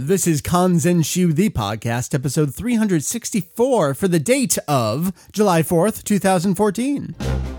This is Kanzenshuu, the podcast, episode 364 for the date of July 4th, 2014.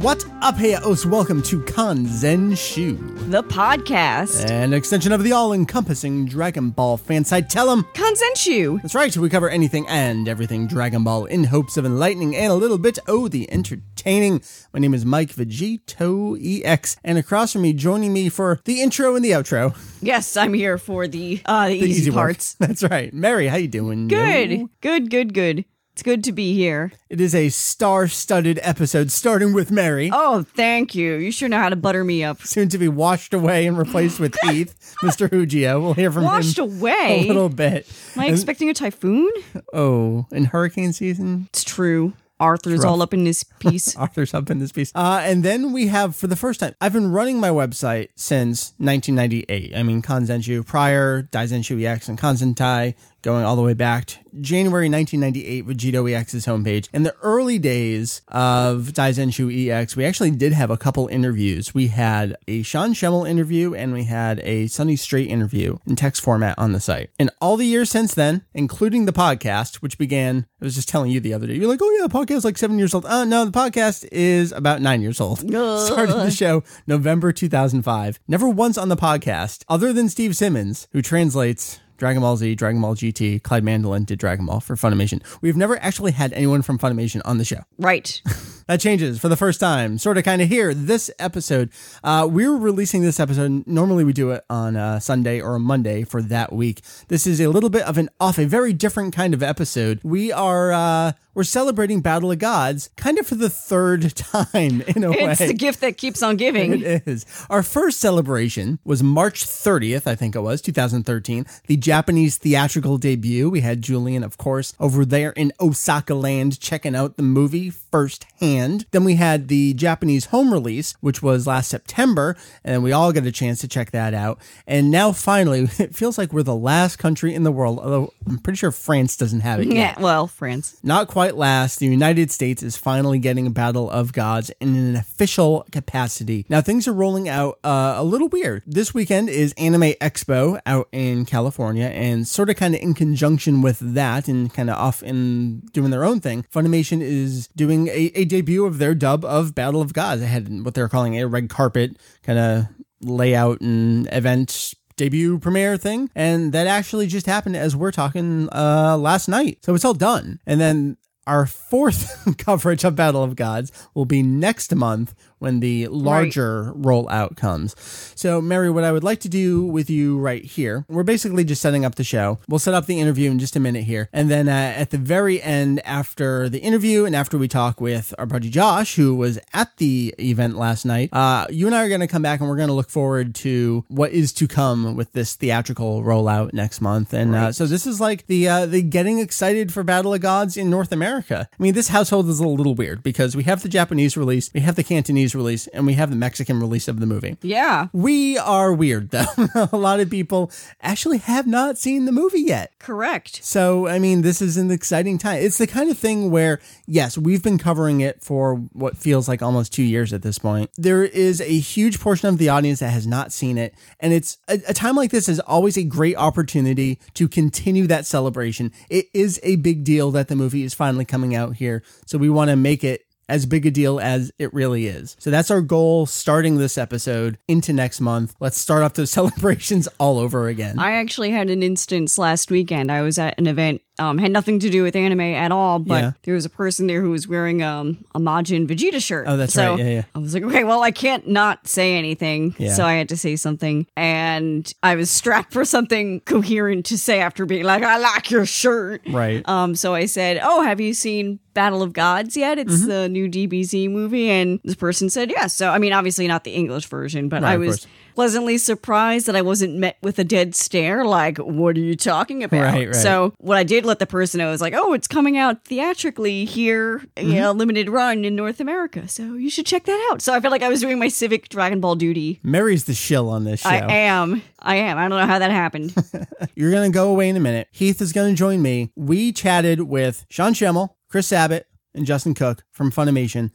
What up, heyo's? Welcome to Kanzenshuu, The podcast. an extension of the all-encompassing Dragon Ball fan site. Tell 'em Kanzenshuu. That's right, we cover anything and everything Dragon Ball in hopes of enlightening and a little bit, oh, the entertaining. My name is Mike Vegito EX, and across from me, joining me for the intro and the outro, Yes, I'm here for the uh the, the easy, work. parts. That's right. Mary, how you doing? Good. Yo? Good, good, good. It's good to be here. It is a star-studded episode, starting with Mary, Oh, thank you. You sure know how to butter me up. soon to be washed away and replaced with Heath, Mr. Hujio. We'll hear from Washed him away. a little bit. Am I expecting a typhoon? Oh, in hurricane season, It's true. Arthur's all up in this piece. Arthur's up in this piece. Uh, and then we have, for the first time, I've been running my website since 1998. I mean, Kanzenshuu prior, Daizenshuu EX, and Kanzentai, going all the way back to January 1998, Vegito EX's homepage. In the early days of Daizenshuu EX, we actually did have a couple interviews. We had a Sean Schemmel interview and we had a Sonny Strait interview in text format on the site. In all the years since then, including the podcast, which began, I was just telling you the other day, you're like, oh yeah, the podcast is like seven years old. Uh, no, the podcast is about nine years old. Started the show November 2005. Never once on the podcast, other than Steve Simmons, who translates Dragon Ball Z, Dragon Ball GT, Clyde Mandelin did Dragon Ball for Funimation. We've never actually had anyone from Funimation on the show. right. That changes for the first time, sort of kind of here. This episode, uh, we're releasing this episode. Normally we do it on a Sunday or a Monday for that week. This is a little bit of an off, a very different kind of episode. We are, uh, we're celebrating Battle of Gods kind of for the third time in a It's way. It's the gift that keeps on giving. It is. Our first celebration was March 30th, I think it was, 2013. The Japanese theatrical debut. We had Julian, of course, over there in Osaka land checking out the movie firsthand. Then we had the Japanese home release, which was last September, and we all got a chance to check that out. And now finally, it feels like we're the last country in the world, although I'm pretty sure France doesn't have it yet. Yeah, well, France. Not quite last, the United States is finally getting a Battle of Gods in an official capacity. Now, things are rolling out uh, a little weird. This weekend is Anime Expo out in California, and sort of kind of in conjunction with that, and kind of off in doing their own thing, Funimation is doing a, a debut of their dub of Battle of Gods. They had what they're calling a red carpet kind of layout and event debut premiere thing. And that actually just happened as we're talking uh last night. So it's all done. And then our fourth coverage of battle of gods will be next month when the larger rollout comes. So mary what i would like to do with you right here we're basically just setting up the show. We'll set up the interview in just a minute here. And then uh, at the very end after the interview and after we talk with our buddy josh who was at the event last night uh, you and i are going to come back and we're going to look forward to what is to come with this theatrical rollout next month. And uh, so this is like the uh, the getting excited for battle of gods in north america. I mean this household is a little weird because we have the japanese release we have the cantonese release and we have the mexican release of the movie Yeah, we are weird though a lot of people actually have not seen the movie yet correct. so, I mean, this is an exciting time. It's the kind of thing where, yes, we've been covering it for what feels like almost two years at this point. There is a huge portion of the audience that has not seen it. And it's a, a time like this is always a great opportunity to continue that celebration. It is a big deal that the movie is finally coming out here. So, we want to make it as big a deal as it really is. So that's our goal starting this episode into next month. Let's start off those celebrations all over again. I actually had an instance last weekend. I was at an event, um, had nothing to do with anime at all, but Yeah. there was a person there who was wearing um, a Majin Vegeta shirt. Oh, that's so right. Yeah, yeah. I was like, okay, well, I can't not say anything. Yeah. So I had to say something. And I was strapped for something coherent to say after being like, I like your shirt. right. Um, so I said, "Oh, have you seen Battle of Gods yet? It's Mm-hmm. the new DBZ movie." And this person said, "Yes." So I mean, obviously not the English version, but Right, I was. Pleasantly surprised that I wasn't met with a dead stare. Like, what are you talking about? Right, right. So what I did let the person know is like, "Oh, it's coming out theatrically here, Mm-hmm. you know, limited run in North America. So you should check that out." So I felt like I was doing my civic Dragon Ball duty. Mary's the shill on this show. I am. I am. I don't know how that happened. You're going to go away in a minute. Heath is going to join me. We chatted with Sean Schemmel, Chris Sabat, and Justin Cook from Funimation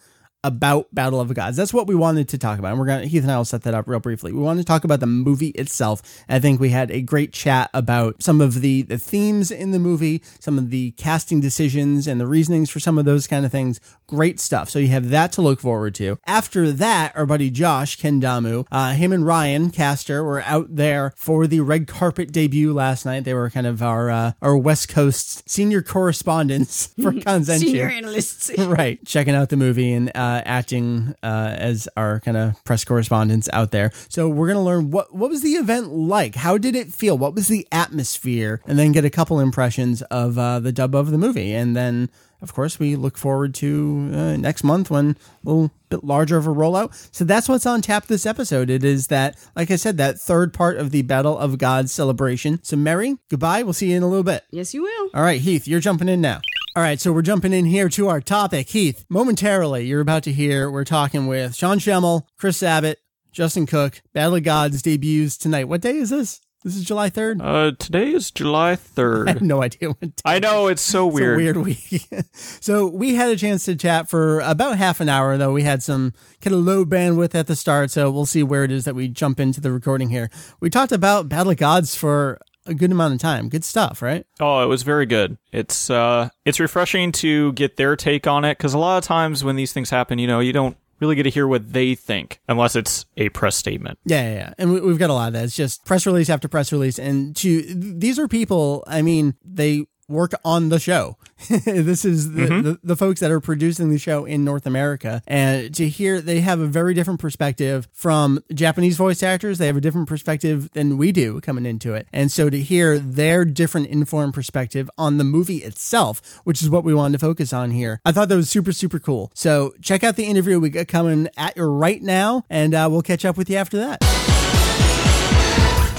about Battle of the Gods. That's what we wanted to talk about. And we're going to, Heath and I will set that up real briefly. We wanted to talk about the movie itself. I think we had a great chat about some of the, the themes in the movie, some of the casting decisions and the reasonings for some of those kind of things. Great stuff. So you have that to look forward to. After that, our buddy Josh Kendamu, uh, him and Ryan Castor were out there for the red carpet debut last night. They were kind of our uh, our West Coast senior correspondents for Kanzenshuu. Senior analysts. right. Checking out the movie and uh, acting uh, as our kind of press correspondents out there. So we're going to learn what, what was the event like? How did it feel? What was the atmosphere? And then get a couple impressions of uh, the dub of the movie. And then of course, we look forward to uh, next month when a little bit larger of a rollout. So that's what's on tap this episode. It is that, like I said, that third part of the Battle of Gods celebration. So, Mary, goodbye. We'll see you in a little bit. Yes, you will. All right, Heath, you're jumping in now. All right, so we're jumping in here to our topic. Heath, momentarily, you're about to hear, we're talking with Sean Schemmel, Chris Sabat, Justin Cook. Battle of Gods debuts tonight. What day is this? This is July 3rd? Uh, today is July 3rd. I have no idea what I know, it's so it's weird. a weird week. so we had a chance to chat for about half an hour, though we had some kind of low bandwidth at the start. So we'll see where it is that we jump into the recording here. We talked about Battle of Gods for a good amount of time. Good stuff, right? Oh, it was very good. It's uh it's refreshing to get their take on it cuz a lot of times when these things happen, you know, you don't really get to hear what they think unless it's a press statement. Yeah, yeah, yeah. And we, we've got a lot of that. It's just press release after press release. And to these are people, I mean, they work on the show. this is the, Mm-hmm. the, the folks that are producing the show in North America. And to hear they have a very different perspective from Japanese voice actors. They have a different perspective than we do coming into it. And so to hear their different informed perspective on the movie itself, which is what we wanted to focus on here, I thought that was super, super cool. So check out the interview we got coming at you right now, and uh, we'll catch up with you after that.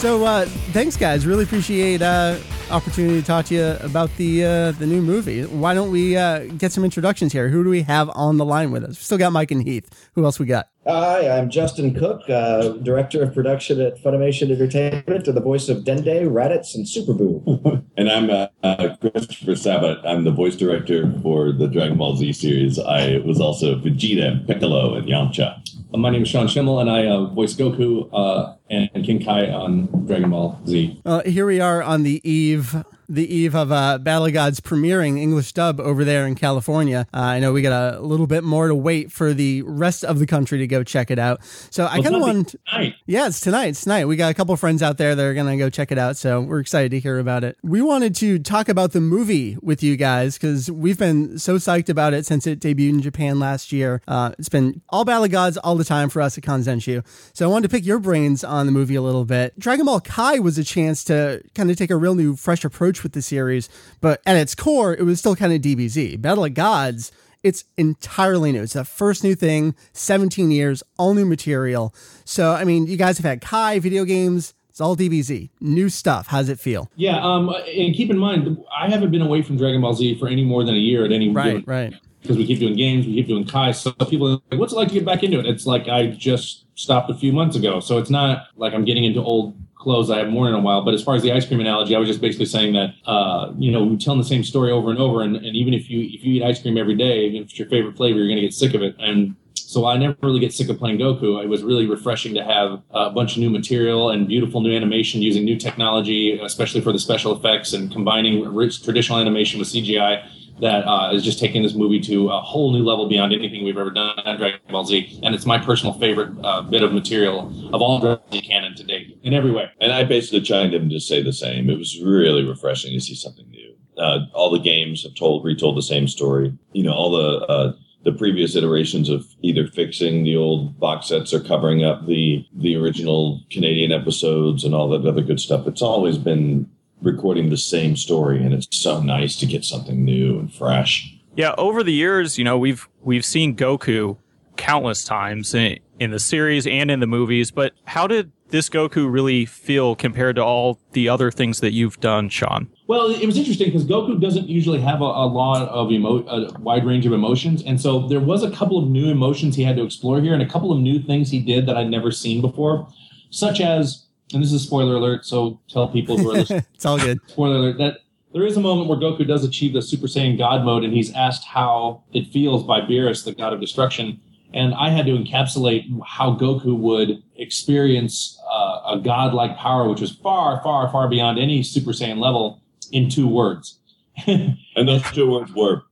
So uh, thanks, guys. Really appreciate uh, opportunity to talk to you about the uh, the new movie. Why don't we uh, get some introductions here? Who do we have on the line with us? We still got Mike and Heath. Who else we got? Hi, I'm Justin Cook, uh, Director of Production at Funimation Entertainment, and the voice of Dende, Raditz, and Super Buu. And I'm uh, uh, Christopher Sabat. I'm the voice director for the Dragon Ball Z series. I was also Vegeta, Piccolo, and Yamcha. Uh, My name is Sean Schemmel, and I uh, voice Goku uh, and King Kai on Dragon Ball Z. Uh, here we are on the eve. The eve of uh, Battle of Gods premiering English dub over there in California. Uh, I know we got a little bit more to wait for the rest of the country to go check it out. So I kind of want, Tonight. Yeah, it's tonight. It's tonight. We got a couple friends out there that are going to go check it out. So we're excited to hear about it. We wanted to talk about the movie with you guys because we've been so psyched about it since it debuted in Japan last year. Uh, it's been all Battle of Gods all the time for us at Kanzenshuu. So I wanted to pick your brains on the movie a little bit. Dragon Ball Kai was a chance to kind of take a real new, fresh approach with the series. But at its core, it was still kind of DBZ. Battle of Gods it's entirely new. It's the first new thing, 17 years, all new material. So, I mean, you guys have had Kai video games. It's all DBZ. New stuff. How does it feel? Yeah, um, and keep in mind, I haven't been away from Dragon Ball Z for any more than a year at any Right, given right. because we keep doing games, we keep doing Kai. So people are like, what's it like to get back into it? It's like I just stopped a few months ago. So it's not like I'm getting into old clothes I have worn in a while. But as far as the ice cream analogy, I was just basically saying that, uh, you know, we're telling the same story over and over. And, and even if you if you eat ice cream every day, even if it's your favorite flavor, you're going to get sick of it. And so I never really get sick of playing Goku. It was really refreshing to have a bunch of new material and beautiful new animation using new technology, especially for the special effects and combining rich traditional animation with CGI that uh, is just taking this movie to a whole new level beyond anything we've ever done on Dragon Ball Z. And it's my personal favorite uh, bit of material of all Dragon Ball Z canon to date in every way. And I basically chimed in to say the same. It was really refreshing to see something new. Uh, all the games have told retold the same story. You know, all the uh, the previous iterations of either fixing the old box sets or covering up the the original Canadian episodes and all that other good stuff. It's always been recording the same story, and it's so nice to get something new and fresh. Yeah, over the years, you know, we've we've seen Goku countless times in, in the series and in the movies, but how did this Goku really feel compared to all the other things that you've done, Sean? Well, it was interesting because Goku doesn't usually have a, a lot of emo, a wide range of emotions, and so there was a couple of new emotions he had to explore here, and a couple of new things he did that I'd never seen before, such as, and this is a spoiler alert, so tell people who are listening. It's all good. spoiler alert that there is a moment where Goku does achieve the Super Saiyan God mode, and he's asked how it feels by Beerus, the god of destruction, and I had to encapsulate how Goku would experience uh, a godlike power, which was far, far, far beyond any Super Saiyan level, in two words. And those two words were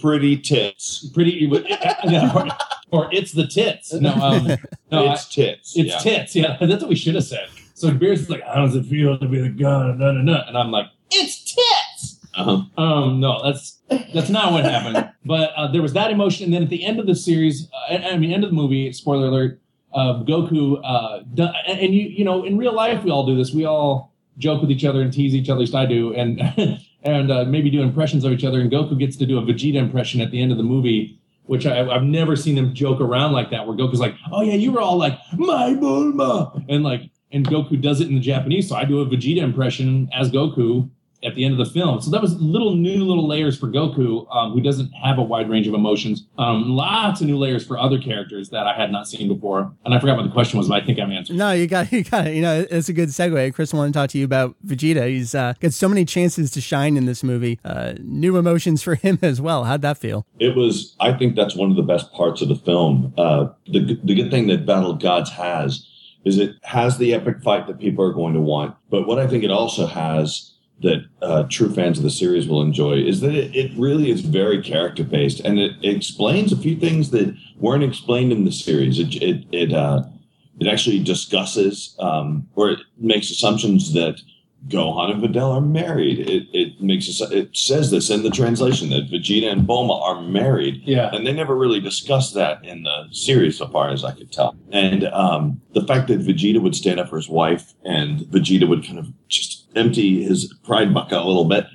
pretty tits. Pretty, or, or it's the tits. No, um, no, it's tits. It's yeah. tits. Yeah, that's what we should have said. So Beerus is like, "How does it feel to be the god?" No, no, no. And I'm like, "It's tits." Uh-huh. Um, no, that's that's not what happened. But uh, there was that emotion, and then at the end of the series, uh, I mean, end of the movie. Spoiler alert: uh, Goku. Uh, and, you, you know, in real life, we all do this. We all joke with each other and tease each other. At least I do, and and uh, maybe do impressions of each other. And Goku gets to do a Vegeta impression at the end of the movie. Which I, I've never seen him joke around like that, where Goku's like, "Oh yeah, you were all like my Bulma," and like, and Goku does it in the Japanese. So I do a Vegeta impression as Goku at the end of the film. So that was little new little layers for Goku, um, who doesn't have a wide range of emotions. Um, lots of new layers for other characters that I had not seen before. And I forgot what the question was, but I think I'm answering. No, you got you got it. You know, it's a good segue. Chris want to talk to you about Vegeta. He's uh, got so many chances to shine in this movie. Uh, new emotions for him as well. How'd that feel? It was. I think that's one of the best parts of the film. Uh, the the good thing that Battle of Gods has is it has the epic fight that people are going to want. But what I think it also has that uh, true fans of the series will enjoy is that it, it really is very character based and it, explains a few things that weren't explained in the series. It it it, uh, it actually discusses um, or it makes assumptions that Gohan and Videl are married. It it makes us it says this in the translation that Vegeta and Bulma are married. Yeah. And they never really discussed that in the series, so far as I could tell. And um, the fact that Vegeta would stand up for his wife and Vegeta would kind of just empty his pride bucket a little bit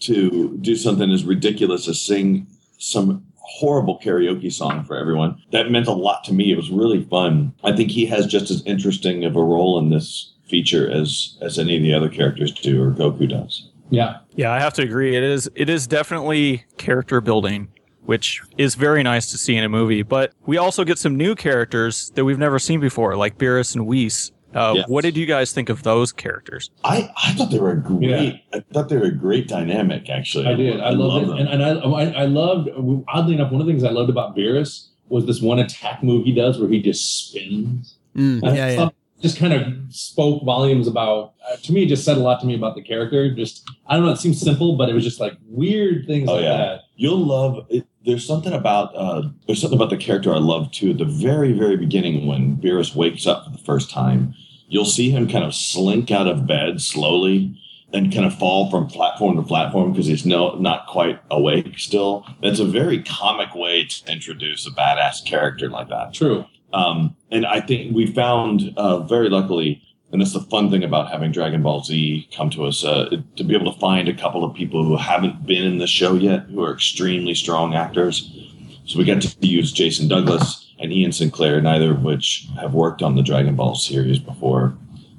to do something as ridiculous as sing some horrible karaoke song for everyone. That meant a lot to me. It was really fun. I think he has just as interesting of a role in this feature as as any of the other characters do or Goku does. Yeah. Yeah, I have to agree. It is it is definitely character building, which is very nice to see in a movie. But we also get some new characters that we've never seen before, like Beerus and Whis. Uh, Yes. What did you guys think of those characters? I, I thought they were a great Yeah. I thought they were a great dynamic actually. I did. I, loved love it. them. And, and I, I, I loved, oddly enough, one of the things I loved about Beerus was this one attack move he does where he just spins. Mm, I yeah, yeah. Just kind of spoke volumes about, uh, to me, it just said a lot to me about the character. Just, I don't know, it seems simple, but it was just like weird things Oh, like yeah. that. You'll love it. There's something about uh, there's something about the character I love too. At the very very beginning, when Beerus wakes up for the first time, you'll see him kind of slink out of bed slowly and kind of fall from platform to platform because he's no not quite awake still. That's a very comic way to introduce a badass character like that. True. Um, and I think we found uh, very luckily, and that's the fun thing about having Dragon Ball Z come to us, uh, to be able to find a couple of people who haven't been in the show yet, who are extremely strong actors. So we got to use Jason Douglas and Ian Sinclair, neither of which have worked on the Dragon Ball series before,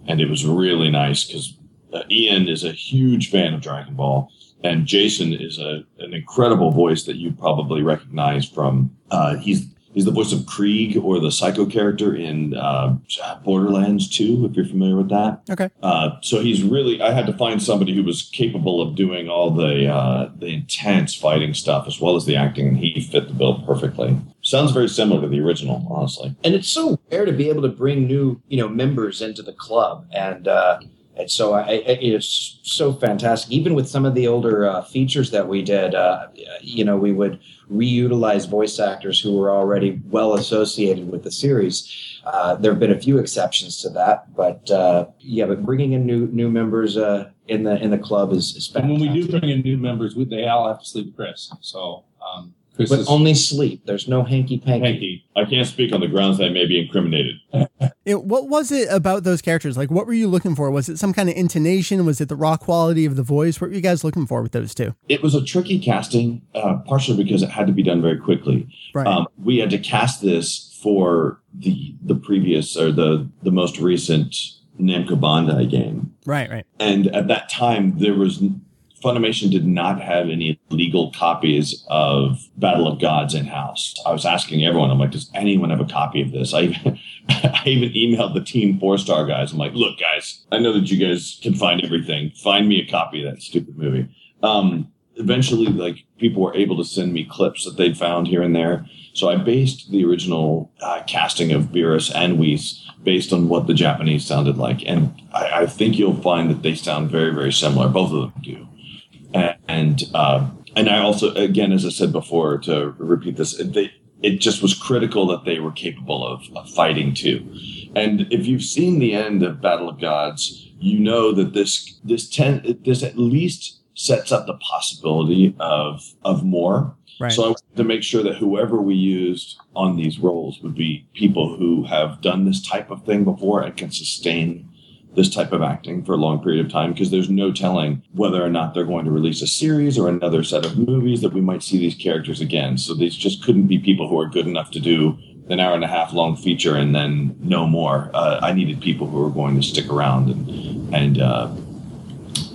and it was really nice because uh, Ian is a huge fan of Dragon Ball. And Jason is a, an incredible voice that you probably recognize from. Uh, he's he's the voice of Krieg or the psycho character in uh, Borderlands 2, if you're familiar with that. Okay. Uh, so he's really. I had to find somebody who was capable of doing all the uh, the intense fighting stuff as well as the acting, and he fit the bill perfectly. Sounds very similar to the original, honestly. and it's so rare to be able to bring new you know members into the club and uh and so I, I it's so fantastic. Even with some of the older uh, features that we did uh you know we would reutilize voice actors who were already well associated with the series. Uh, there have been a few exceptions to that but uh yeah but bringing in new new members uh in the in the club is, is And when we do bring in new members, we, they all have to sleep with Chris. So, um, Chris but is only sleep there's no hanky panky hanky. I can't speak on the grounds that I may be incriminated. It, what was it about those characters? Like, what were you looking for? Was it some kind of intonation? Was it the raw quality of the voice? What were you guys looking for with those two? It was a tricky casting, uh, partially because it had to be done very quickly. Right. Um, we had to cast this for the the previous or the the most recent Namco Bandai game, right, right. and at that time there was Funimation did not have any legal copies of Battle of Gods in house. I was asking everyone, I'm like, does anyone have a copy of this? I even, I even emailed the Team Four Star guys. I'm like, look, guys, I know that you guys can find everything. Find me a copy of that stupid movie. Um, eventually, like people were able to send me clips that they'd found here and there. So I based the original uh, casting of Beerus and Whis based on what the Japanese sounded like, and I, I, think you'll find that they sound very, very similar. Both of them do, and uh, and I also, again, as I said before, to repeat this, they, it just was critical that they were capable of, of fighting too. And if you've seen the end of Battle of Gods, you know that this this ten this at least sets up the possibility of of more. Right. So I wanted to make sure that whoever we used on these roles would be people who have done this type of thing before and can sustain this type of acting for a long period of time because there's no telling whether or not they're going to release a series or another set of movies that we might see these characters again. So these just couldn't be people who are good enough to do an hour and a half long feature and then no more. Uh, I needed people who were going to stick around and and uh,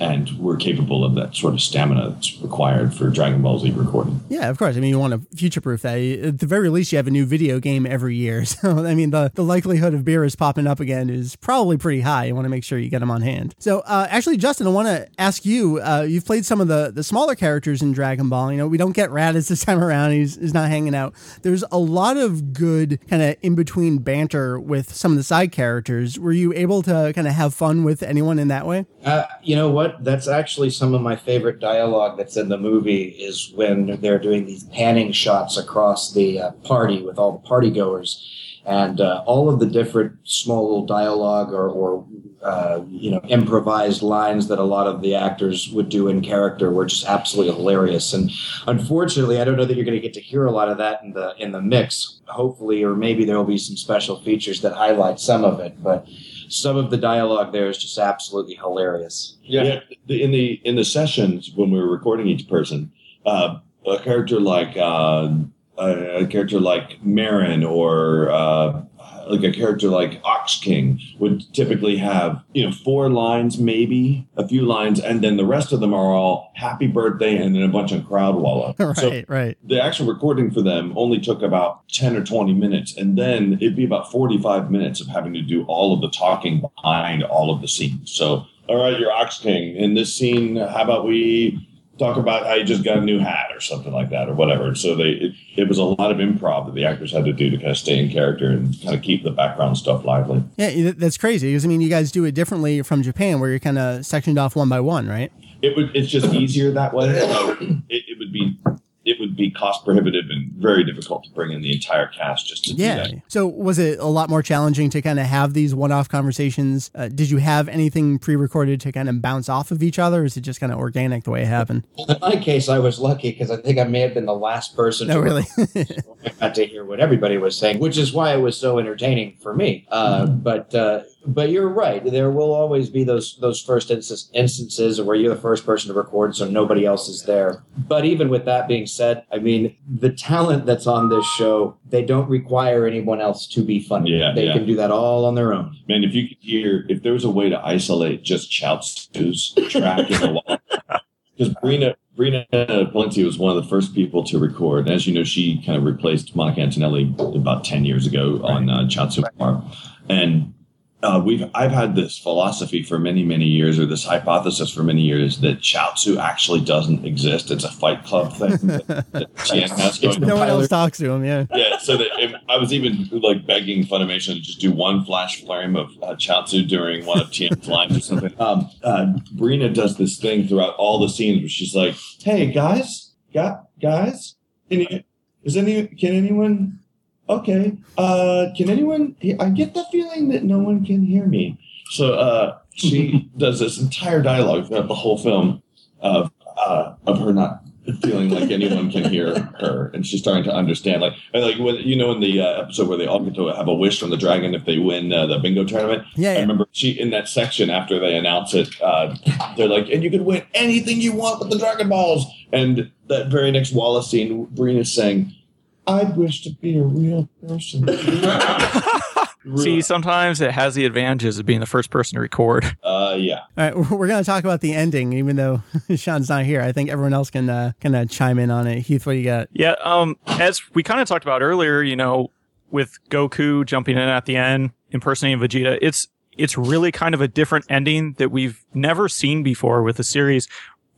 and we're capable of that sort of stamina that's required for Dragon Ball Z recording. Yeah, of course. I mean, you want to future proof that. At the very least, you have a new video game every year. So, I mean, the, the likelihood of Beerus popping up again is probably pretty high. You want to make sure you get them on hand. So, uh, actually, Justin, I want to ask you uh, you've played some of the, the smaller characters in Dragon Ball. You know, we don't get Raditz this time around. He's, he's not hanging out. There's a lot of good kind of in between banter with some of the side characters. Were you able to kind of have fun with anyone in that way? Uh, you know what? That's actually some of my favorite dialogue that's in the movie is when they're doing these panning shots across the uh, party with all the party goers and uh, all of the different small little dialogue or, or uh, you know improvised lines that a lot of the actors would do in character were just absolutely hilarious. And unfortunately i don't know that you're going to get to hear a lot of that in the in the mix hopefully or maybe there will be some special features that highlight some of it. But some of the dialogue there is just absolutely hilarious. Yeah. yeah in the in the sessions when we were recording each person, uh, a character like uh, a, character like Marron or uh, like a character like Ox King would typically have, you know, four lines, maybe a few lines, and then the rest of them are all happy birthday and then a bunch of crowd walla. right, so right. The actual recording for them only took about 10 or 20 minutes, and then it'd be about 45 minutes of having to do all of the talking behind all of the scenes. So, all right, you're Ox King. In this scene, how about we talk about how you just got a new hat or something like that or whatever. So they it, it, was a lot of improv that the actors had to do to kind of stay in character and kind of keep the background stuff lively. Yeah, that's crazy because I mean you guys do it differently from Japan where you're kind of sectioned off one by one, right? It would it's just easier that way. It, it would be it would be cost prohibitive and very difficult to bring in the entire cast just to yeah. So was it a lot more challenging to kind of have these one-off conversations? Uh, did you have anything pre-recorded to kind of bounce off of each other, or is it just kind of organic the way it happened? In my case, I was lucky because I think I may have been the last person. No, to really. I got to hear what everybody was saying, which is why it was so entertaining for me. Uh, mm-hmm. But uh, but you're right. There will always be those those first instance, instances where you're the first person to record, so nobody else is there. But even with that being said, I mean, the talent that's on this show, they don't require anyone else to be funny. Yeah, they yeah. can do that all on their own. Man, if you could hear, if there was a way to isolate just Chaozu's track in the wall, because Brina Brina Palencia was one of the first people to record. As you know, she kind of replaced Monica Antonelli about ten years ago right. on uh, Chaozu right. and uh, we've I've had this philosophy for many many years, or this hypothesis for many years that Chaozu actually doesn't exist. It's a Fight Club thing. that no one else talks to him. Yeah, yeah. So that if, I was even like begging Funimation to just do one flash frame of uh, Chaozu during one of Tien's lines or something. Um, uh, Brina does this thing throughout all the scenes where she's like, "Hey guys, got guys, can you, is any can anyone okay, uh, can anyone? I get the feeling that no one can hear me. So uh, she does this entire dialogue throughout the whole film of uh, of her not feeling like anyone can hear her, and she's starting to understand. Like, like when you know in the uh, episode where they all get to have a wish from the dragon if they win uh, the bingo tournament. Yeah, yeah, I remember she in that section after they announce it, uh, they're like, "And you can win anything you want with the Dragon Balls." And that very next Wallace scene, Breen is saying I wish to be a real person. See, sometimes it has the advantages of being the first person to record. Uh, yeah. All right, we're going to talk about the ending, even though Sean's not here. I think everyone else can uh, can uh, chime in on it. Heath, what do you got? Yeah, um, as we kind of talked about earlier, you know, with Goku jumping in at the end, impersonating Vegeta, it's it's really kind of a different ending that we've never seen before with the series.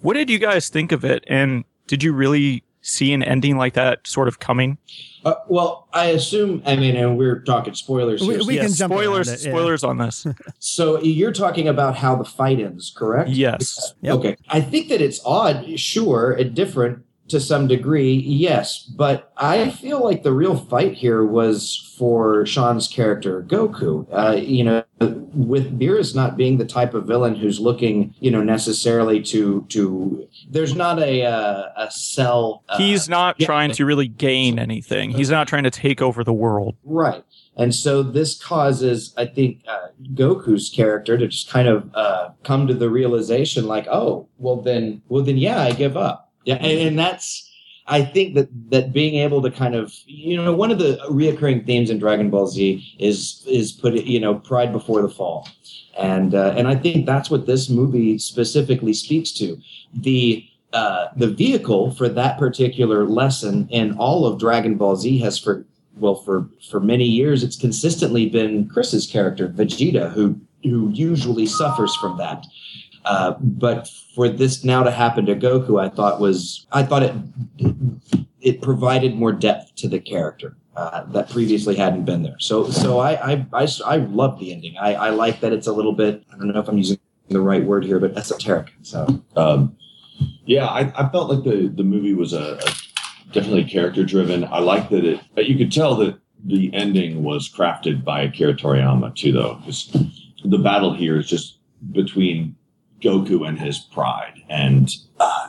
What did you guys think of it? And did you really see an ending like that sort of coming? Uh, well, I assume. I mean, and we're talking spoilers We- here. we- can jump spoilers. it, yeah. Spoilers on this. so you're talking about how the fight ends, correct? yes. Yep. Okay. I think that it's odd, sure, and different to some degree, yes, but I feel like the real fight here was for Sean's character, Goku. Uh, you know, with Beerus not being the type of villain who's looking, you know, necessarily to to. There's not a uh, a cell. Uh, He's not trying to really gain anything. He's not trying to take over the world. Right. And so this causes, I think, uh, Goku's character to just kind of uh, come to the realization, like, oh, well then, well then, yeah, I give up. Yeah, and, and that's, I think that that being able to kind of, you know, one of the reoccurring themes in Dragon Ball Z is is put, you know, pride before the fall, and uh, and I think that's what this movie specifically speaks to. The uh, the vehicle for that particular lesson in all of Dragon Ball Z has for well for for many years it's consistently been Chris's character Vegeta who who usually suffers from that. Uh, but for this now to happen to Goku, I thought was I thought it it provided more depth to the character uh, that previously hadn't been there. So so I I I, I love the ending. I, I like that it's a little bit I don't know if I'm using the right word here, but esoteric. So Um, yeah, I, I felt like the the movie was a, a definitely character driven. I like that it. But you could tell that the ending was crafted by Akira Toriyama too, though, because the battle here is just between Goku and his pride. And uh,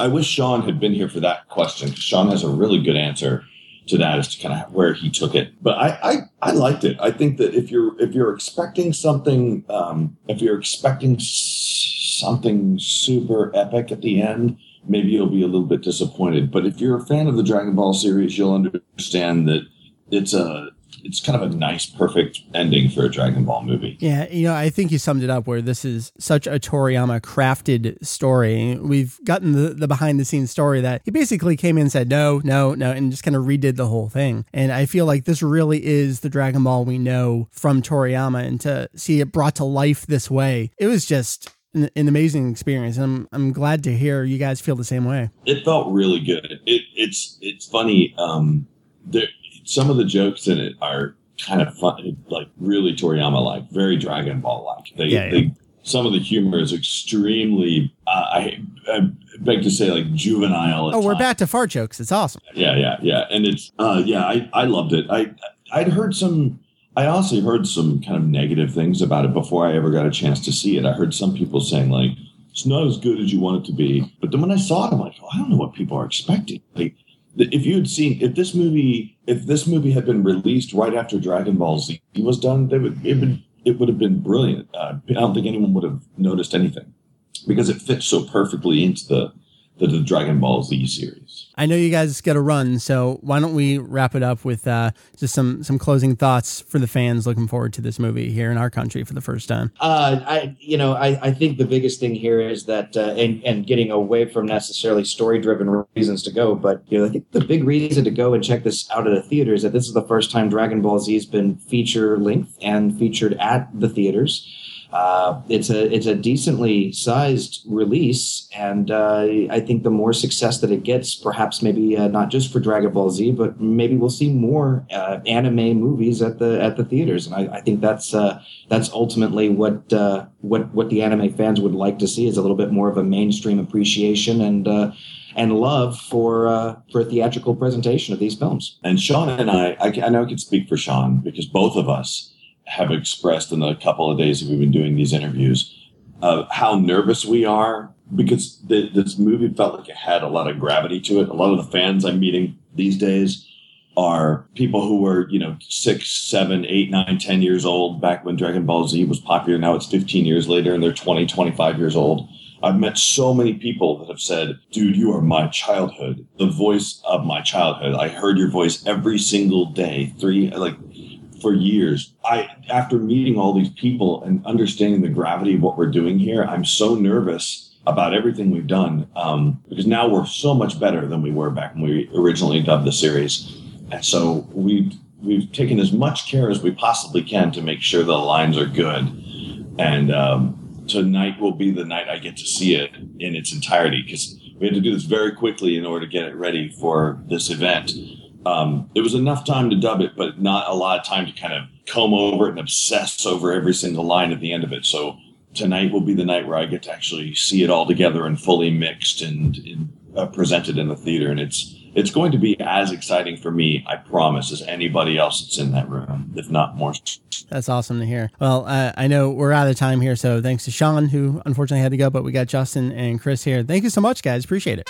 I wish Sean had been here for that question. 'cause Sean has a really good answer to that as to kind of where he took it. But I, I, I liked it. I think that if you're if you're expecting something, um, if you're expecting something super epic at the end, maybe you'll be a little bit disappointed. But if you're a fan of the Dragon Ball series, you'll understand that it's a it's kind of a nice, perfect ending for a Dragon Ball movie. Yeah, you know, I think you summed it up where this is such a Toriyama crafted story. We've gotten the, the behind the scenes story that he basically came in and said, no, no, no, and just kind of redid the whole thing. And I feel like this really is the Dragon Ball we know from Toriyama. And to see it brought to life this way, it was just an, an amazing experience. And I'm, I'm glad to hear you guys feel the same way. it felt really good. It, it's it's funny. Um, there, some of the jokes in it are kind of fun, like really Toriyama like, very Dragon Ball like. They, Yeah, yeah. they some of the humor is extremely. Uh, I, I beg to say, like juvenile. Oh, we're times. back to fart jokes. It's awesome. Yeah, yeah, yeah, and it's uh, yeah, I I loved it. I I'd heard some. I also heard some kind of negative things about it before I ever got a chance to see it. I heard some people saying like it's not as good as you want it to be, but then when I saw it, I'm like, oh, I don't know what people are expecting. Like, if you had seen if this movie if this movie had been released right after Dragon Ball Z was done, they would it would it would have been brilliant. Uh, I don't think anyone would have noticed anything because it fits so perfectly into the the, the Dragon Ball Z series. I know you guys got to run, so why don't we wrap it up with uh, just some some closing thoughts for the fans looking forward to this movie here in our country for the first time. Uh, I, you know, I, I think the biggest thing here is that, uh, and, and getting away from necessarily story driven reasons to go, but, you know, I think the big reason to go and check this out at a theater is that this is the first time Dragon Ball Z has been feature length and featured at the theaters. Uh, it's a it's a decently sized release, and uh, I think the more success that it gets, perhaps maybe uh, not just for Dragon Ball Z, but maybe we'll see more uh, anime movies at the at the theaters, and I, I think that's uh, that's ultimately what uh, what what the anime fans would like to see is a little bit more of a mainstream appreciation and and love for for a theatrical presentation of these films. And Sean and I, I, I know I can speak for Sean because both of us have expressed in the couple of days that we've been doing these interviews uh, how nervous we are because the, this movie felt like it had a lot of gravity to it. A lot of the fans I'm meeting these days are people who were, you know, six, seven, eight, nine, ten years old back when Dragon Ball Z was popular. Now it's 15 years later and they're 20, 25 years old. I've met so many people that have said, dude, you are my childhood, the voice of my childhood. I heard your voice every single day, three, like for years. I, after meeting all these people and understanding the gravity of what we're doing here, I'm so nervous about everything we've done um, because now we're so much better than we were back when we originally dubbed the series. And so we've, we've taken as much care as we possibly can to make sure the lines are good. And, um, tonight will be the night I get to see it in its entirety because We had to do this very quickly in order to get it ready for this event. Um, it was enough time to dub it, but not a lot of time to kind of comb over it and obsess over every single line at the end of it. So tonight will be the night where I get to actually see it all together and fully mixed and, and uh, presented in the theater, and it's it's going to be as exciting for me, I promise, as anybody else that's in that room, if not more. That's awesome to hear. Well, uh, I know we're out of time here, so thanks to Sean, who unfortunately had to go, but we got Justin and Chris here. Thank you so much, guys. Appreciate it.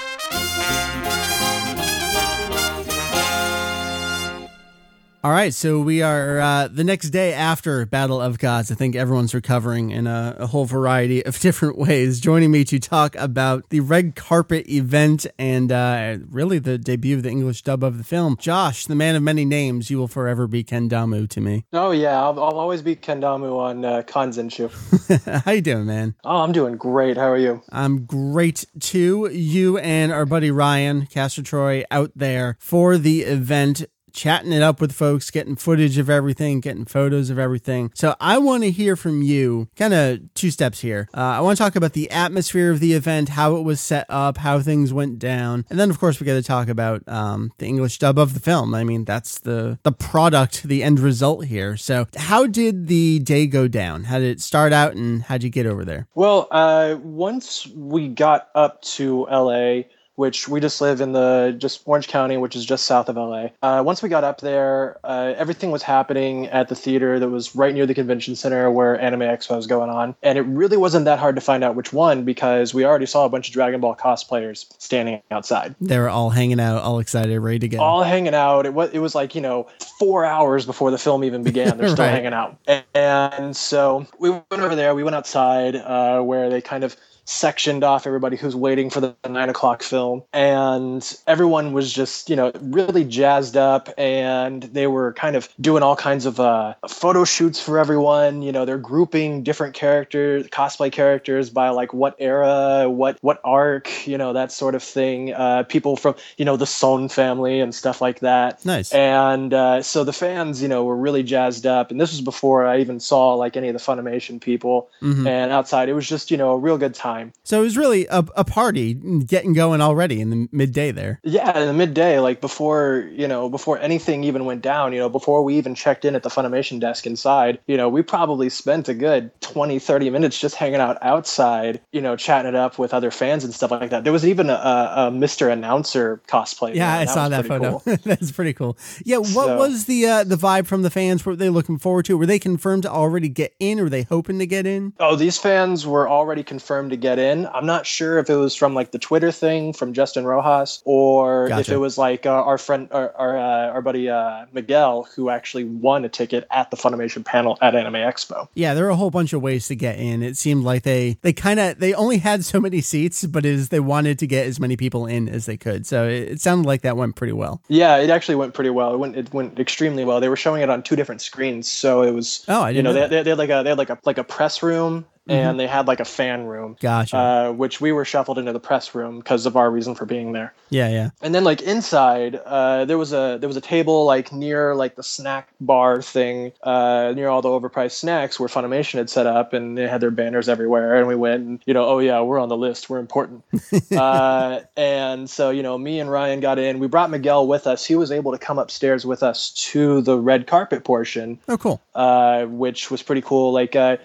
All right, so we are uh, the next day after Battle of Gods. I think everyone's recovering in a, a, whole variety of different ways. Joining me to talk about the red carpet event and uh, really the debut of the English dub of the film, Josh, the man of many names. You will forever be Kendamu to me. Oh yeah, I'll, I'll always be Kendamu on uh, Kanzenshuu. How you doing, man? Oh, I'm doing great. How are you? I'm great too. You and our buddy Ryan Castor Troy out there for the event chatting it up with folks, getting footage of everything, getting photos of everything. So I want to hear from you, kind of two steps here. Uh, I want to talk about the atmosphere of the event, how it was set up, how things went down, and then of course we got to talk about um, the English dub of the film. I mean, that's the the product, the end result here. So how did the day go down? How did it start out, and how'd you get over there? Well, uh, once we got up to LA which we just live in the just Orange County, which is just south of LA. Uh, once we got up there, uh, everything was happening at the theater that was right near the convention center where Anime Expo was going on, and it really wasn't that hard to find out which one because we already saw a bunch of Dragon Ball cosplayers standing outside. They were all hanging out, all excited, ready to go. All hanging out. It was it was like you know four hours before the film even began. They're still right. hanging out, and, and, so we went over there. We went outside uh, where they kind of sectioned off everybody who's waiting for the nine o'clock film. And everyone was just, you know, really jazzed up and they were kind of doing all kinds of uh, photo shoots for everyone. You know, they're grouping different characters, cosplay characters by like what era, what what arc, you know, that sort of thing. Uh, people from, you know, the Son family and stuff like that. Nice. And uh, so the fans, you know, were really jazzed up. And this was before I even saw like any of the Funimation people. Mm-hmm. And outside, it was just, you know, a real good time time. So it was really a, a party getting going already in the midday there. Yeah, in the midday, like before, you know, before anything even went down, you know, before we even checked in at the Funimation desk inside, you know, we probably spent a good 20, 30 minutes just hanging out outside, you know, chatting it up with other fans and stuff like that. There was even a, a Mr. Announcer cosplay. Yeah, I saw that photo. Cool. That's pretty cool. Yeah, what so, was the uh, the vibe from the fans? What were they looking forward to? Were they confirmed to already get in? Or were they hoping to get in? Oh, these fans were already confirmed to get in. I'm not sure if it was from like the Twitter thing from Justin Rojas or gotcha. if it was like uh, our friend, our our, uh, our buddy uh, Miguel, who actually won a ticket at the Funimation panel at Anime Expo. Yeah, there are a whole bunch of ways to get in. It seemed like they they kind of they only had so many seats, but is they wanted to get as many people in as they could. So it, it sounded like that went pretty well. Yeah, it actually went pretty well. It went it went extremely well. They were showing it on two different screens, so it was oh, I you know, know, they, they, they, had like a they had like a like a press room Mm-hmm. and they had like a fan room. Gotcha. Uh, which we were shuffled into the press room because of our reason for being there. Yeah, yeah. And then like inside, uh, there was a there was a table like near like the snack bar thing, uh, near all the overpriced snacks where Funimation had set up, and they had their banners everywhere. And we went, and you know, oh yeah, we're on the list, we're important. uh, and so you know, me and Ryan got in. We brought Miguel with us. He was able to come upstairs with us to the red carpet portion. Oh, cool. Uh, which was pretty cool. Like uh,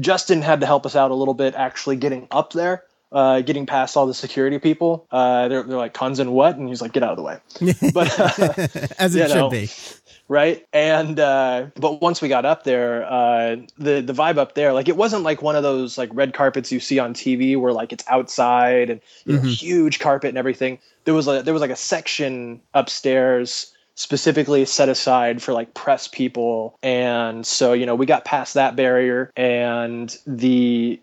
Justin had to help us out a little bit actually getting up there, uh, getting past all the security people. Uh, they're, they're like, Cons and what? And he's like, get out of the way. But uh, as it should know, be. Right. And, uh, but once we got up there, uh, the, the vibe up there, like it wasn't like one of those like red carpets you see on TV where like it's outside and you know, mm-hmm. huge carpet and everything. There was like, there was like a section upstairs specifically set aside for like press people. And so, you know, we got past that barrier and the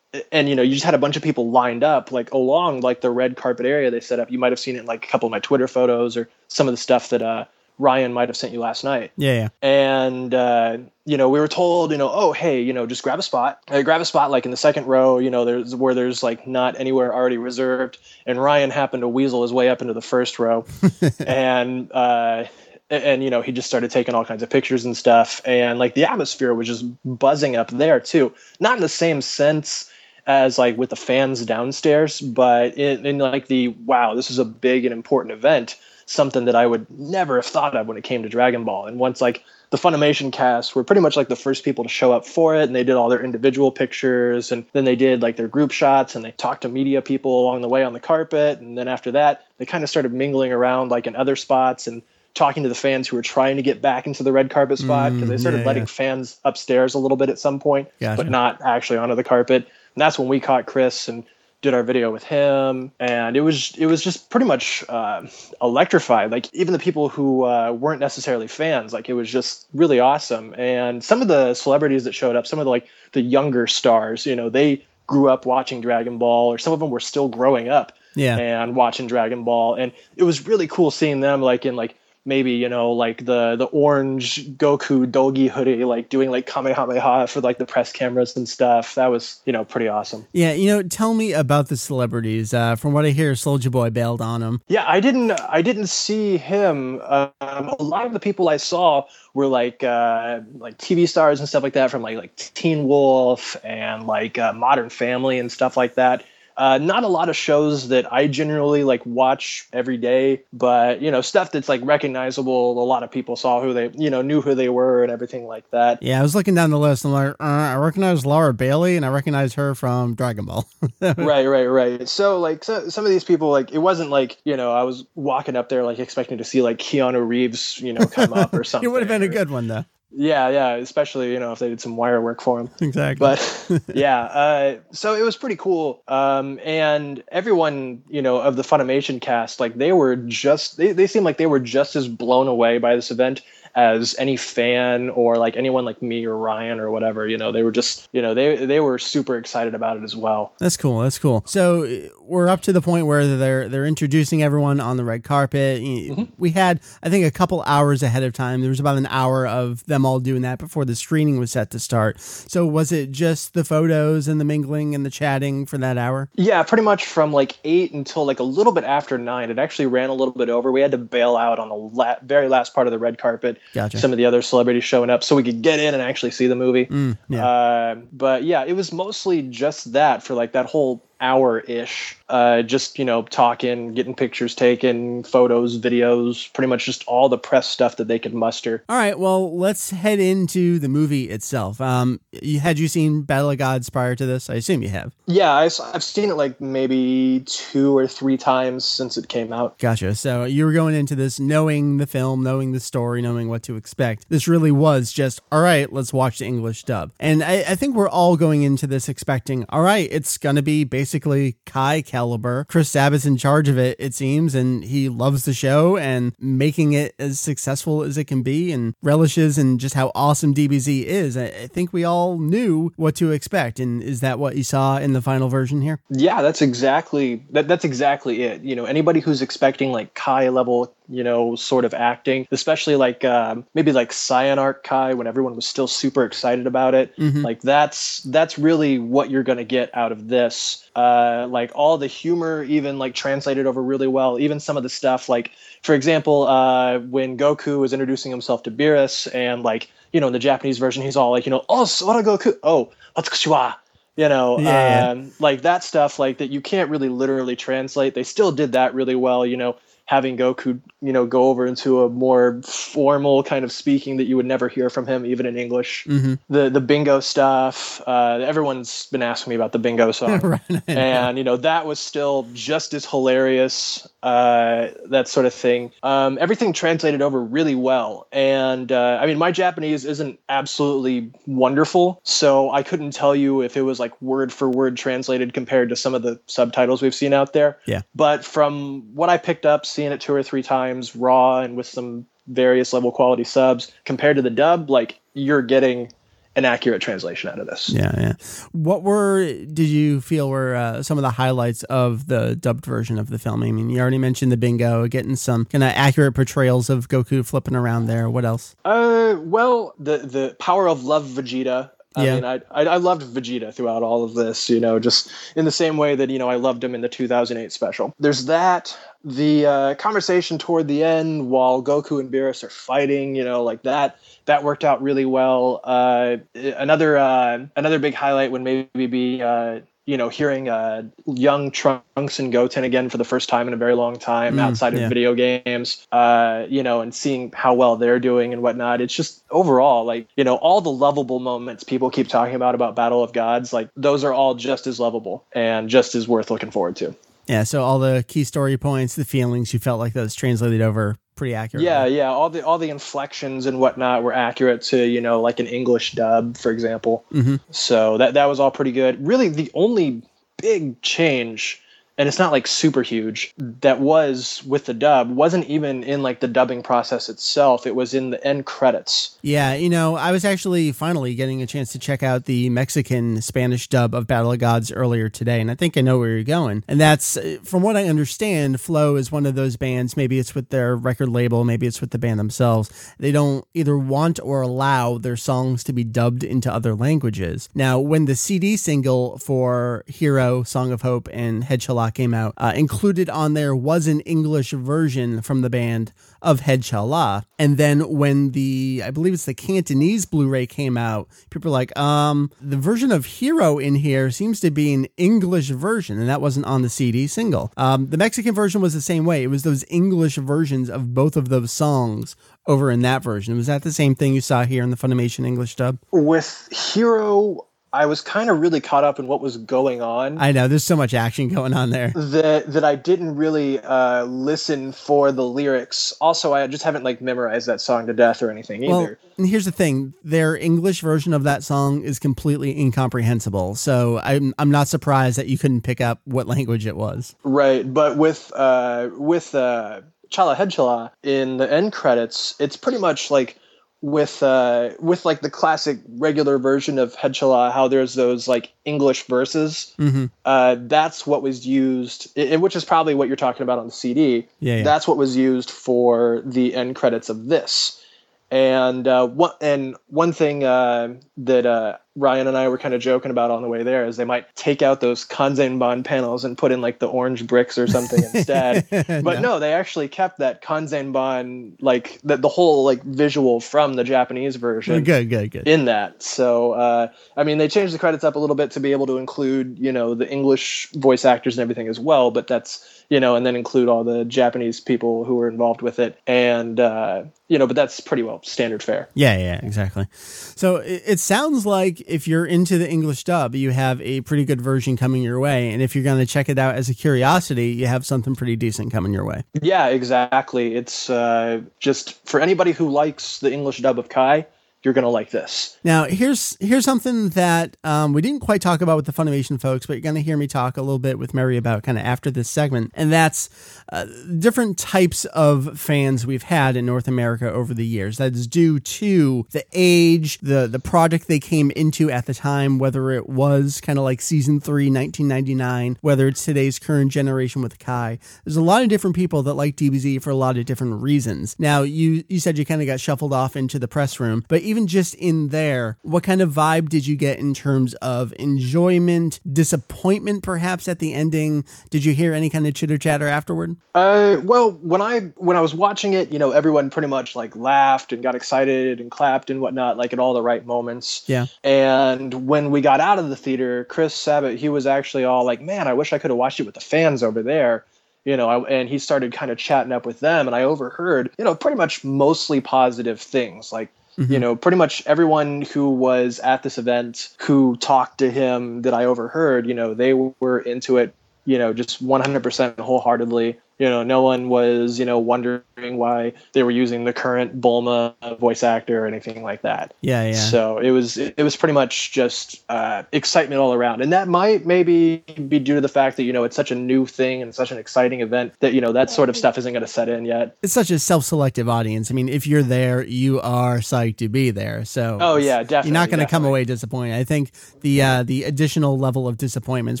and you know you just had a bunch of people lined up like along like the red carpet area they set up you might have seen it in like a couple of my twitter photos or some of the stuff that uh Ryan might have sent you last night. Yeah, yeah. And uh, you know, we were told, you know, oh hey, you know, just grab a spot. Uh, grab a spot like in the second row, you know, there's where there's like not anywhere already reserved. And Ryan happened to weasel his way up into the first row. and uh and you know he just started taking all kinds of pictures and stuff and like the atmosphere was just buzzing up there too not in the same sense as like with the fans downstairs, but in, in like the wow, this is a big and important event, something that I would never have thought of when it came to Dragon Ball. And once like the Funimation cast were pretty much like the first people to show up for it, and they did all their individual pictures, and then they did like their group shots, and they talked to media people along the way on the carpet, and then after that, they kind of started mingling around like in other spots and talking to the fans who were trying to get back into the red carpet spot because they started yeah, letting yeah. fans upstairs a little bit at some point, Gotcha. but not actually onto the carpet. And that's when we caught Chris and did our video with him, and it was it was just pretty much uh, electrified. Like even the people who uh, weren't necessarily fans, like it was just really awesome. And some of the celebrities that showed up, some of the like the younger stars, you know, they grew up watching Dragon Ball, or some of them were still growing up Yeah. and watching Dragon Ball, and it was really cool seeing them like in like maybe you know like the the orange Goku Dogi hoodie, like doing like Kamehameha for like the press cameras and stuff. That was you know pretty awesome. Yeah, you know, tell me about the celebrities. Uh, from what I hear, Soulja Boy bailed on him. Yeah, I didn't I didn't see him. Um, a lot of the people I saw were like uh, like TV stars and stuff like that from like like Teen Wolf and like uh, Modern Family and stuff like that. Uh, not a lot of shows that I generally like watch every day, but you know stuff that's like recognizable. A lot of people saw who they you know knew who they were and everything like that. Yeah, I was looking down the list. I'm like, uh, I recognize Laura Bailey, and I recognize her from Dragon Ball. right, right, right. So like so, some of these people, like it wasn't like you know I was walking up there like expecting to see like Keanu Reeves, you know, come up or something. it would have been a good one, though. Yeah, yeah, especially you know if they did some wire work for him. Exactly. But yeah, uh, so it was pretty cool. Um, and everyone, you know, of the Funimation cast, like they were just they they seemed like they were just as blown away by this event as any fan or like anyone like me or Ryan or whatever. You know, they were just you know they they were super excited about it as well. That's cool. That's cool. So we're up to the point where they're they're introducing everyone on the red carpet. Y- mm-hmm. We had, I think, a couple hours ahead of time. There was about an hour of them all doing that before the screening was set to start. So was it just the photos and the mingling and the chatting for that hour? Yeah, pretty much from like eight until like a little bit after nine. It actually ran a little bit over. We had to bail out on the la- very last part of the red carpet. Gotcha. Some of the other celebrities showing up so we could get in and actually see the movie. Mm, yeah. Uh, but yeah, it was mostly just that for like that whole hour ish. Uh, just you know, talking, getting pictures taken, photos, videos, pretty much just all the press stuff that they could muster. All right, well, let's head into the movie itself. Um, you, had you seen Battle of Gods prior to this? I assume you have. Yeah, I, have seen it like maybe two or three times since it came out. Gotcha. So you were going into this knowing the film, knowing the story, knowing what to expect. This really was just, all right, let's watch the English dub. And I, I think we're all going into this expecting, all right, it's going to be basically Kai caliber. Chris Sabat's in charge of it, it seems, and he loves the show and making it as successful as it can be and relishes and just how awesome DBZ is. I think we all knew what to expect. And is that what you saw in the final version here? Yeah, that's exactly that. That's exactly it. You know, anybody who's expecting like Kai level, you know, sort of acting, especially like um, maybe like Saiyan Arc Kai when everyone was still super excited about it. Like that's that's really what you're gonna get out of this. Uh, like all the humor, even like translated over really well. Even some of the stuff, like for example, uh, when Goku was introducing himself to Beerus, and like you know in the Japanese version, he's all like, you know, oh, Sora Goku, oh, Atsukushiwa you know yeah. um, like that stuff like that you can't really literally translate they still did that really well you know having goku you know go over into a more formal kind of speaking that you would never hear from him even in english Mm-hmm. the the bingo stuff uh, everyone's been asking me about the bingo song right. and you know that was still just as hilarious uh, that sort of thing um, everything translated over really well and uh, i mean my japanese isn't absolutely wonderful so i couldn't tell you if it was like word for word translated compared to some of the subtitles we've seen out there Yeah. but from what i picked up seeing it two or three times raw and with some various level quality subs compared to the dub like you're getting an accurate translation out of this Yeah, yeah. What were did you feel were uh, some of the highlights of the dubbed version of the film? I mean, you already mentioned the bingo, getting some kind of accurate portrayals of Goku flipping around there. What else? Uh, well, the the power of love Vegeta. I Yeah. mean, I, I I loved Vegeta throughout all of this. You know, just in the same way that you know I loved him in the 2008 special. There's that. The uh, conversation toward the end, while Goku and Beerus are fighting, you know, like that. That worked out really well. Uh, another uh, another big highlight would maybe be uh, you know, hearing uh, young Trunks and Goten again for the first time in a very long time Mm, outside of yeah. video games, uh, you know, and seeing how well they're doing and whatnot. It's just overall, like, you know, all the lovable moments people keep talking about, about Battle of Gods, like, those are all just as lovable and just as worth looking forward to. Yeah, so all the key story points, the feelings, you felt like those translated over pretty accurately. Yeah, yeah. All the all the inflections and whatnot were accurate to you know like an English dub, for example. hmm So that that was all pretty good. Really, the only big change, and it's not like super huge, that was with the dub wasn't even in like the dubbing process itself. It was in the end credits. Yeah, you know, I was actually finally getting a chance to check out the Mexican Spanish dub of Battle of Gods earlier today, and I think I know where you're going. And that's, uh, from what I understand, Flow is one of those bands. Maybe it's with their record label, maybe it's with the band themselves. They don't either want or allow their songs to be dubbed into other languages. Now, when the CD single for Hero, Song of Hope, and Head Came out, uh, included on there was an English version from the band of Head Chala. And then when the, I believe it's the Cantonese Blu-ray came out, people were like, um, the version of Hero in here seems to be an English version, and that wasn't on the CD single. Um, the Mexican version was the same way. It was those English versions of both of those songs over in that version. Was that the same thing you saw here in the Funimation English dub? With Hero, I was kind of really caught up in what was going on. I know there's so much action going on there. that that I didn't really uh, listen for the lyrics. Also, I just haven't like memorized that song to death or anything Well, either. and here's the thing: their English version of that song is completely incomprehensible. So I'm I'm not surprised that you couldn't pick up what language it was. Right, but with uh, with uh, Chala Head Chala in the end credits, it's pretty much like with uh, with like the classic regular version of Head how there's those like English verses. hmm Uh, that's what was used, i i- which is probably what you're talking about on the CD. Yeah, yeah. That's what was used for the end credits of this. And uh, one and one thing uh, that uh, Ryan and I were kind of joking about on the way there is they might take out those Kanzenban panels and put in like the orange bricks or something instead. But no. they actually kept that Kanzenban like the, the whole like visual from the Japanese version good, good, good. in that. So, uh, I mean, they changed the credits up a little bit to be able to include, you know, the English voice actors and everything as well. But that's, you know, and then include all the Japanese people who were involved with it. And, uh, you know, but that's pretty well standard fare. Yeah, yeah, exactly. So it, it sounds like if you're into the English dub, you have a pretty good version coming your way, and if you're going to check it out as a curiosity, you have something pretty decent coming your way. Yeah, exactly. It's uh, just for anybody who likes the English dub of Kai, you're going to like this. Now, here's here's something that um, we didn't quite talk about with the Funimation folks, but you're going to hear me talk a little bit with Mary about kind of after this segment, and that's uh, different types of fans we've had in North America over the years. That is due to the age, the the project they came into at the time, whether it was kind of like season three, 1999, whether it's today's current generation with Kai. There's a lot of different people that like DBZ for a lot of different reasons. Now, you you said you kind of got shuffled off into the press room, but even just in there, what kind of vibe did you get in terms of enjoyment, disappointment, perhaps at the ending? Did you hear any kind of chitter chatter afterward? Uh, well, when I when I was watching it, you know, everyone pretty much like laughed and got excited and clapped and whatnot, like at all the right moments. Yeah. And when we got out of the theater, Chris Sabat, he was actually all like, "Man, I wish I could have watched it with the fans over there." You know, I, and he started kind of chatting up with them, and I overheard, you know, pretty much mostly positive things, like. You mm-hmm. know, pretty much everyone who was at this event who talked to him that I overheard, you know, they were into it you know, just 100% wholeheartedly. You know, no one was, you know, wondering why they were using the current Bulma voice actor or anything like that. Yeah, yeah. So it was it was pretty much just uh, excitement all around, and that might maybe be due to the fact that you know it's such a new thing and such an exciting event that you know that sort of stuff isn't going to set in yet. it's such a self-selective audience. I mean, if you're there, you are psyched to be there. So Oh, yeah, definitely. You're not going to come away disappointed. I think the uh, the additional level of disappointment is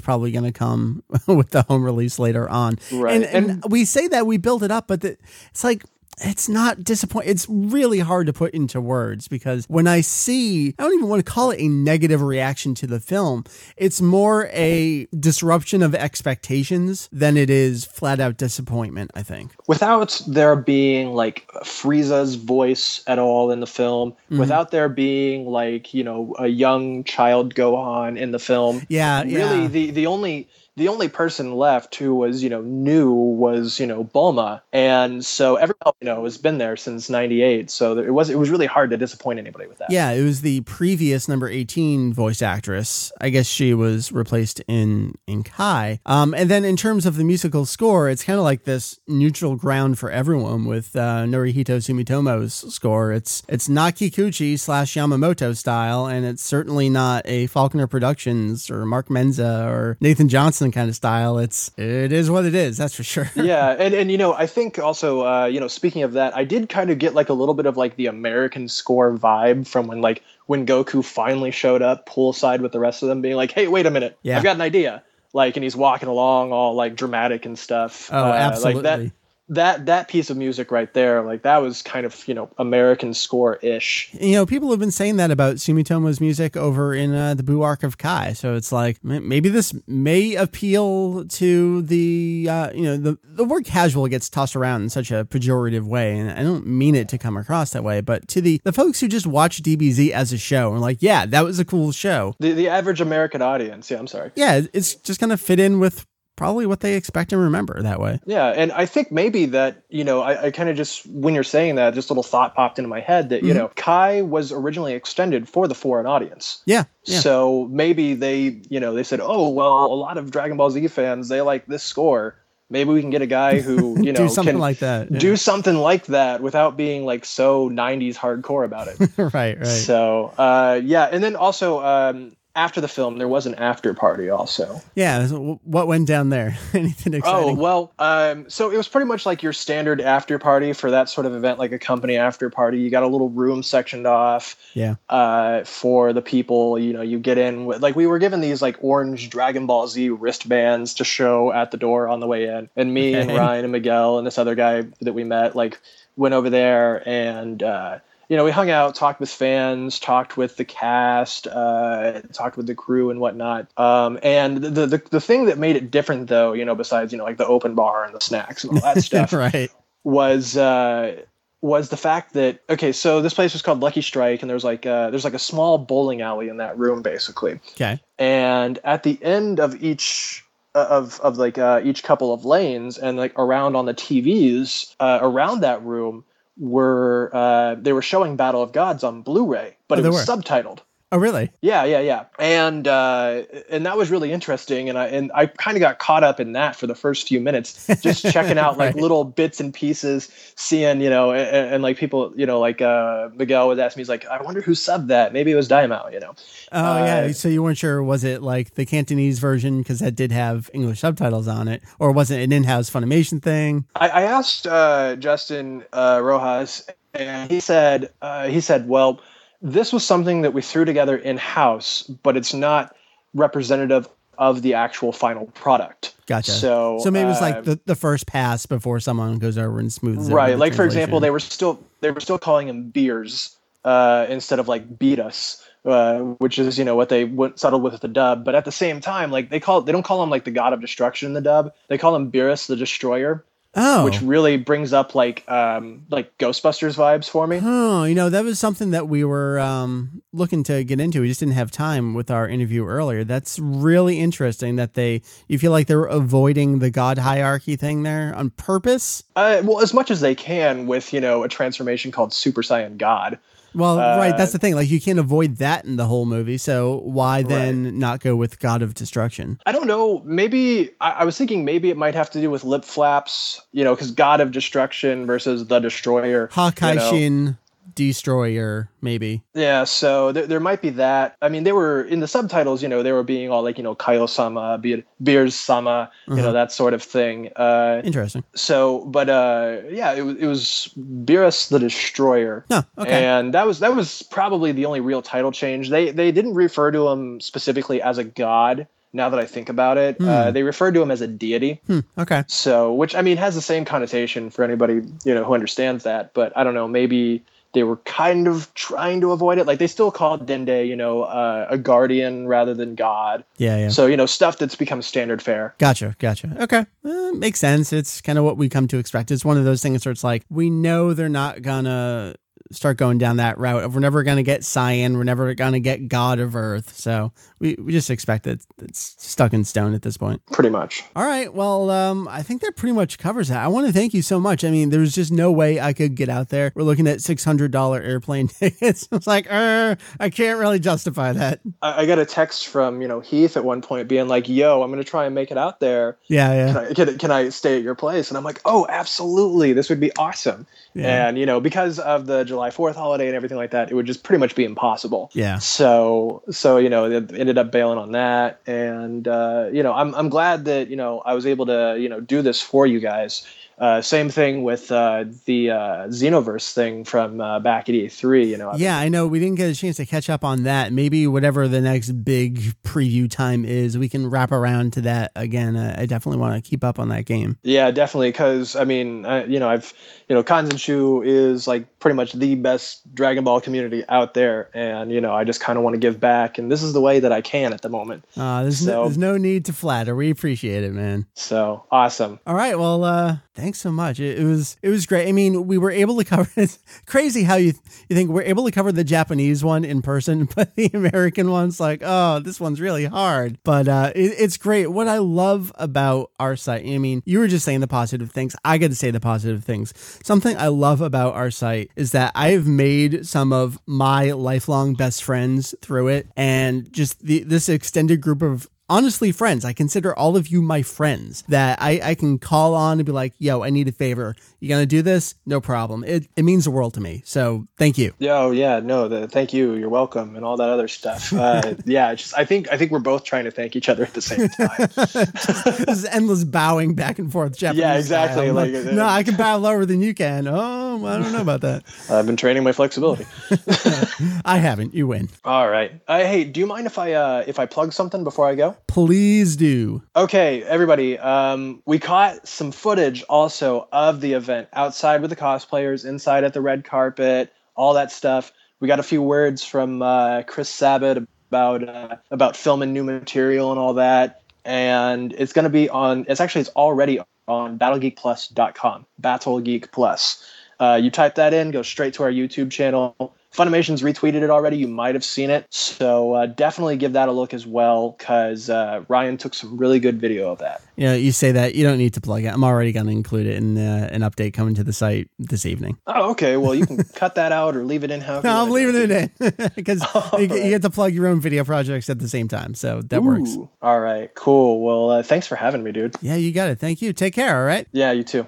probably going to come with the home release later on. Right, And, and, and- we say that we build it up, but the, it's like it's not disappointing. It's really hard to put into words because when I see, I don't even want to call it a negative reaction to the film. It's more a disruption of expectations than it is flat out disappointment, I think. without there being like Frieza's voice at all in the film, Mm-hmm. without there being like you know a young child Gohan in the film, Yeah, really yeah. the the only the only person left who was you know new was you know Bulma, and so everyone you know has been there since '98. So it was it was really hard to disappoint anybody with that. Yeah, it was the previous number 18 voice actress. I guess she was replaced in in Kai. Um, and then in terms of the musical score, it's kind of like this neutral ground for everyone with uh, Norihito Sumitomo's score. It's it's not Kikuchi slash Yamamoto style, and it's certainly not a Faulconer Productions or Mark Menza or Nathan Johnson kind of style. It's it is what it is. That's for sure. yeah and, and you know i think also uh, you know speaking of that i did kind of get like a little bit of like the american score vibe from when like when goku finally showed up poolside with the rest of them being like hey wait a minute Yeah. i've got an idea like and he's walking along all like dramatic and stuff Oh, Uh, absolutely. like that that that piece of music right there like that was kind of you know american score ish you know, people have been saying that about Sumitomo's music over in uh, the Buu Arc of Kai. So it's like maybe this may appeal to the uh, you know the the word casual gets tossed around in such a pejorative way, and I don't mean it to come across that way, but to the the folks who just watch DBZ as a show and like, yeah, that was a cool show. the the average american audience yeah i'm sorry Yeah, it's just gonna fit in with probably what they expect and remember that way. Yeah, and I think maybe that you know I, I kind of just when you're saying that, just a little thought popped into my head that you Mm-hmm. know Kai was originally extended for the foreign audience. Yeah, yeah. So maybe they you know they said, oh well, a lot of Dragon Ball Z fans they like this score. Maybe we can get a guy who you know Do something can like that. yeah. do something like that without being like so 90s hardcore about it. right, right. So uh, yeah, and then also um, after the film there was an after party also. yeah. what went down there? Anything exciting? Oh well, um, so it was pretty much like your standard after party for that sort of event, like a company after party. You got a little room sectioned off yeah. uh, for the people. You know, you get in with like we were given these like orange Dragon Ball Z wristbands to show at the door on the way in, and me and Ryan and Miguel and this other guy that we met like went over there and. Uh, you know, we hung out, talked with fans, talked with the cast, uh, talked with the crew and whatnot. Um, and the, the the thing that made it different, though, you know, besides you know like the open bar and the snacks and all that stuff, right. was uh, was the fact that okay, so this place was called Lucky Strike, and there's like uh, there's like a small bowling alley in that room, basically. Okay. And at the end of each uh, of of like uh, each couple of lanes, and like around on the TVs uh, around that room were uh, they were showing Battle of Gods on Blu-ray, but Oh, it was were? subtitled. Oh, really? Yeah, yeah, yeah. And uh, and that was really interesting. And I and I kind of got caught up in that for the first few minutes, just checking out like little bits and pieces, seeing you know, and, and like people, you know, like uh, Miguel was asking me, he's like, I wonder who subbed that. Maybe it was Daimao, you know. Oh yeah, Uh, so you weren't sure was it like the Cantonese version because that did have English subtitles on it, or was it an in-house Funimation thing? I, I asked uh, Justin uh, Rojas, and he said uh, he said, well, this was something that we threw together in house, but it's not representative of the actual final product. Gotcha. So so maybe it was uh, like the, the first pass before someone goes over and smooths it. right like for example they were still they were still calling him beers uh, instead of like beerus uh, which is you know what they went settled with the dub but at the same time like they call they don't call him like the god of destruction in the dub they call him beerus the destroyer oh, which really brings up like um like ghostbusters vibes for me Oh, you know, that was something that we were um, looking to get into. We just didn't have time with our interview earlier. That's really interesting that they, you feel like they were avoiding the God hierarchy thing there on purpose. uh, well as much as they can with you know a transformation called super saiyan god Well, right. That's Uh, the thing. Like, you can't avoid that in the whole movie. So why then not go with God of Destruction? I don't know. Maybe I, I was thinking maybe it might have to do with lip flaps, you know, because God of Destruction versus the Destroyer. you know. Destroyer, maybe. Yeah, so there, there might be that. I mean, they were in the subtitles, you know, they were being all like, you know, Kaio sama, Beer, Beers sama, you Uh-huh. know, that sort of thing. Uh, Interesting. so, but uh, yeah, it, was- it was Beerus the Destroyer. No, okay. And that was that was probably the only real title change. They they didn't refer to him specifically as a god. Now that I think about it, uh, they referred to him as a deity. Hmm, okay. So, which I mean has the same connotation for anybody you know who understands that. But I don't know, maybe they were kind of trying to avoid it. Like they still called Dende, you know, uh, a guardian rather than God. Yeah, yeah. So you know, stuff that's become standard fare. Gotcha, gotcha. Okay, uh, makes sense. It's kind of what we come to expect. It's one of those things where it's like we know they're not gonna start going down that route. We're never gonna get Cyan, we're never gonna get God of Earth. So we, we just expect that it's stuck in stone at this point. Pretty much. All right. Well, um, I think that pretty much covers that. I want to thank you so much. I mean, there's just no way I could get out there. We're looking at six hundred dollar airplane tickets. I was like, er, I can't really justify that. I, I got a text from you know Heath at one point being like, "Yo, I'm gonna try and make it out there. Yeah, yeah. Can I, can, can I stay at your place?" And I'm like, "Oh, absolutely. This would be awesome." Yeah. And you know, because of the July Fourth holiday and everything like that, it would just pretty much be impossible. Yeah. So so you know, it ended up bailing on that, and uh, you know, I'm I'm glad that you know I was able to you know do this for you guys. Uh, same thing with uh, the uh, Xenoverse thing from uh, back at E3. You know, Yeah, I know we didn't get a chance to catch up on that. Maybe whatever the next big preview time is, we can wrap around to that again. Uh, I definitely want to keep up on that game. Yeah, definitely. Because I mean, I, you know, I've you know, Kanzenshuu is like pretty much the best Dragon Ball community out there, and you know, I just kind of want to give back, and this is the way that I can at the moment. Uh, there's, no, there's no need to flatter. We appreciate it, man. So awesome. All right. Well, uh, thanks so much. It, it was it was great. I mean, we were able to cover. It's crazy how you you think we're able to cover the Japanese one in person, but the American one's like, oh, this one's really hard. But uh, it, it's great. What I love about our site. I mean, you were just saying the positive things. I get to say the positive things. Something I love about our site is that I have made some of my lifelong best friends through it, and just the this extended group of honestly friends. I consider all of you my friends that I, I can call on and be like, yo, I need a favor. You gonna do this? No problem. It, it means the world to me. So thank you. Yo, yeah, no, the, thank you, you're welcome, and all that other stuff. Uh, yeah, just I think I think we're both trying to thank each other at the same time. this is endless bowing back and forth. Japanese Yeah, exactly. I'm like, uh, no, I can bow lower than you can. Oh, I don't know about that. I've been training my flexibility. I haven't. You win. All right. Uh, hey, do you mind if I uh, if I plug something before I go? Please do. Okay, everybody. Um, we caught some footage also of the event outside with the cosplayers, inside at the red carpet, all that stuff. We got a few words from uh, Chris Sabat about uh, about filming new material and all that. And it's going to be on. It's actually it's already on BattleGeekPlus.com. Battle Geek Plus. Uh, you type that in, go straight to our YouTube channel. Funimation's retweeted it already. You might have seen it. So uh, definitely give that a look as well because uh, Ryan took some really good video of that. You know, you say that you don't need to plug it. I'm already going to include it in uh, an update coming to the site this evening. Oh, okay. Well, you can cut that out or leave it in however. No, I'm leaving it in because you, get- you get to plug your own video projects at the same time. So that works. All right. Cool. Well, uh, thanks for having me, dude. Yeah, you got it. Thank you. Take care. All right. Yeah, you too.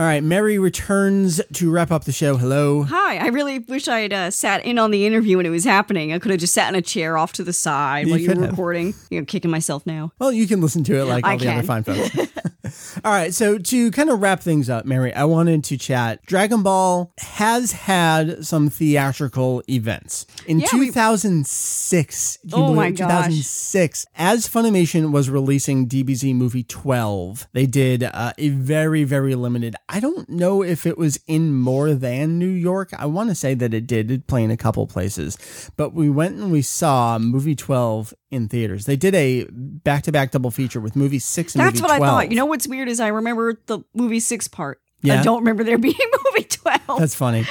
All right. Mary returns to wrap up the show. Hello. Hi, I really wish I had uh, sat in on the interview when it was happening. I could have just sat in a chair off to the side You while you were have. recording. You know, kicking myself now. Well, you can listen to it like all I the other fine folks. all right. So to kind of wrap things up, Mary, I wanted to chat. Dragon Ball has had some theatrical events. In Yeah, 2006, do you Oh believe my it? gosh. 2006, as Funimation was releasing DBZ movie 12, they did uh, a very, very limited. I don't know if it was in more than New York. I want to say that it did. It play in a couple places, but we went and we saw movie 12 in theaters. They did a back-to-back double feature with movie six and That's movie what 12. I thought. You know what's weird is I remember the movie six part. Yeah. I don't remember there being movie 12. That's funny.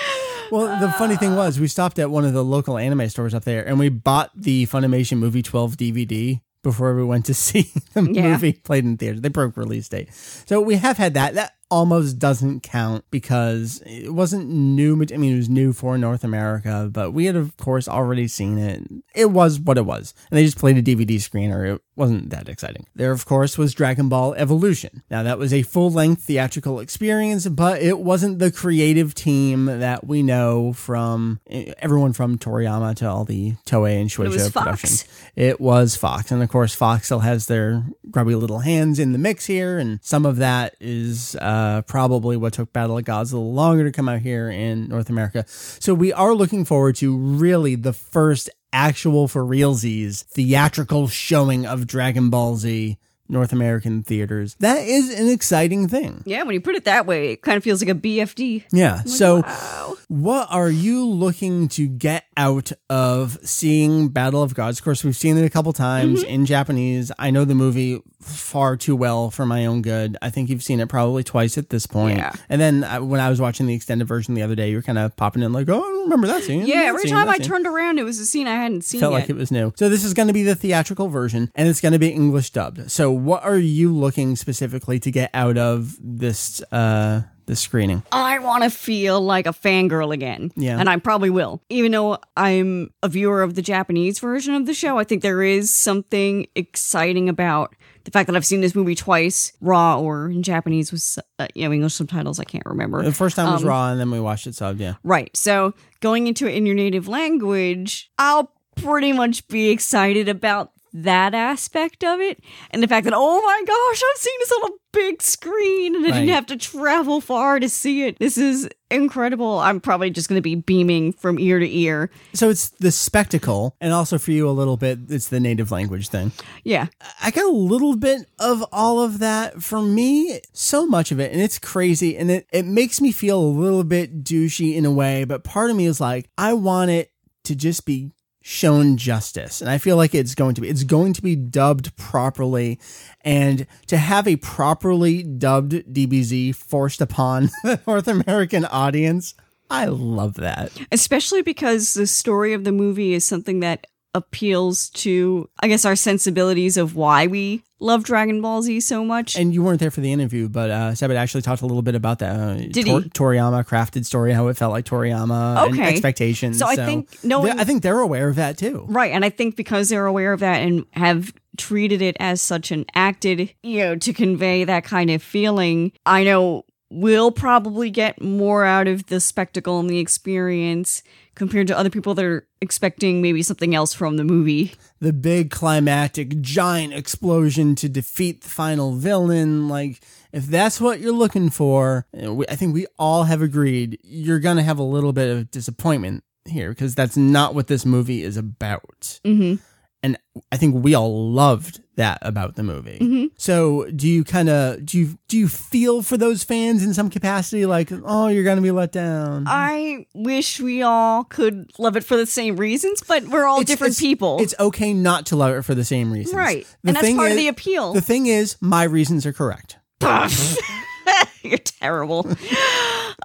Well, the funny thing was, we stopped at one of the local anime stores up there, and we bought the Funimation Movie 12 DVD before we went to see the Yeah. movie played in theaters. They broke release date, so we have had that. That almost doesn't count because it wasn't new. I mean, it was new for North America, but we had, of course, already seen it. It was what it was, and they just played a DVD screener. It wasn't that exciting. There, of course, was Dragon Ball Evolution. Now, that was a full length theatrical experience, but it wasn't the creative team that we know from eh, everyone from Toriyama to all the Toei and Shueisha productions. It was Fox. And of course, Fox still has their grubby little hands in the mix here. And some of that is uh, Uh, probably what took Battle of Gods a little longer to come out here in North America. So we are looking forward to really the first actual for realsies theatrical showing of Dragon Ball Z North American theaters. That is an exciting thing. Yeah, when you put it that way, it kind of feels like a BFD. Yeah. So Wow. what are you looking to get out of seeing Battle of Gods? Of course, we've seen it a couple times Mm-hmm. in Japanese. I know the movie far too well for my own good. I think you've seen it probably twice at this point. Yeah. And then uh, when I was watching the extended version the other day, you were kind of popping in like, oh, I don't remember that scene. Yeah, that every scene, time I scene." turned around, it was a scene I hadn't seen felt yet. like it was new. So this is going to be the theatrical version and it's going to be English dubbed. So what are you looking specifically to get out of this uh this screening? I want to feel like a fangirl again. Yeah. And I probably will. Even though I'm a viewer of the Japanese version of the show, I think there is something exciting about the fact that I've seen this movie twice, raw or in Japanese with uh, you know English subtitles. I can't remember. The first time was Um, raw and then we watched it subbed, yeah. Right. So going into it in your native language, I'll pretty much be excited about that aspect of it and the fact that oh my gosh i've seen this on a big screen and i Right. didn't have to travel far to see it this is incredible i'm probably just going to be beaming from ear to ear So it's the spectacle and also for you a little bit it's the native language thing. yeah I got a little bit of all of that. For me, so much of it, and it's crazy, and it, it makes me feel a little bit douchey in a way, but part of me is like, I want it to just be shown justice. And I feel like it's going to be. It's going to be dubbed properly. And to have a properly dubbed DBZ forced upon the North American audience, I love that. especially because the story of the movie is something that appeals to i guess our sensibilities of why we love dragon ball z so much And you weren't there for the interview, but uh, Sabat actually talked a little bit about that. Uh, Did he? Toriyama crafted story, how it felt like Toriyama and Okay. expectations. So I think knowing- I think they're aware of that too. Right. And I think because they're aware of that and have treated it as such and acted, you know, to convey that kind of feeling, I know we'll probably get more out of the spectacle and the experience compared to other people that are expecting maybe something else from the movie. The big climactic giant explosion to defeat the final villain, like if that's what you're looking for, I think we all have agreed you're gonna have a little bit of disappointment here because that's not what this movie is about. Mm-hmm. And I think we all loved that about the movie. Mm-hmm. So, do you kind of do you do you feel for those fans in some capacity, like, oh, you're gonna be let down? I wish we all could love it for the same reasons, but we're all It's- different it's- people. It's okay not to love it for the same reasons, right. The and that's part of the appeal. The thing is, my reasons are correct. You're terrible.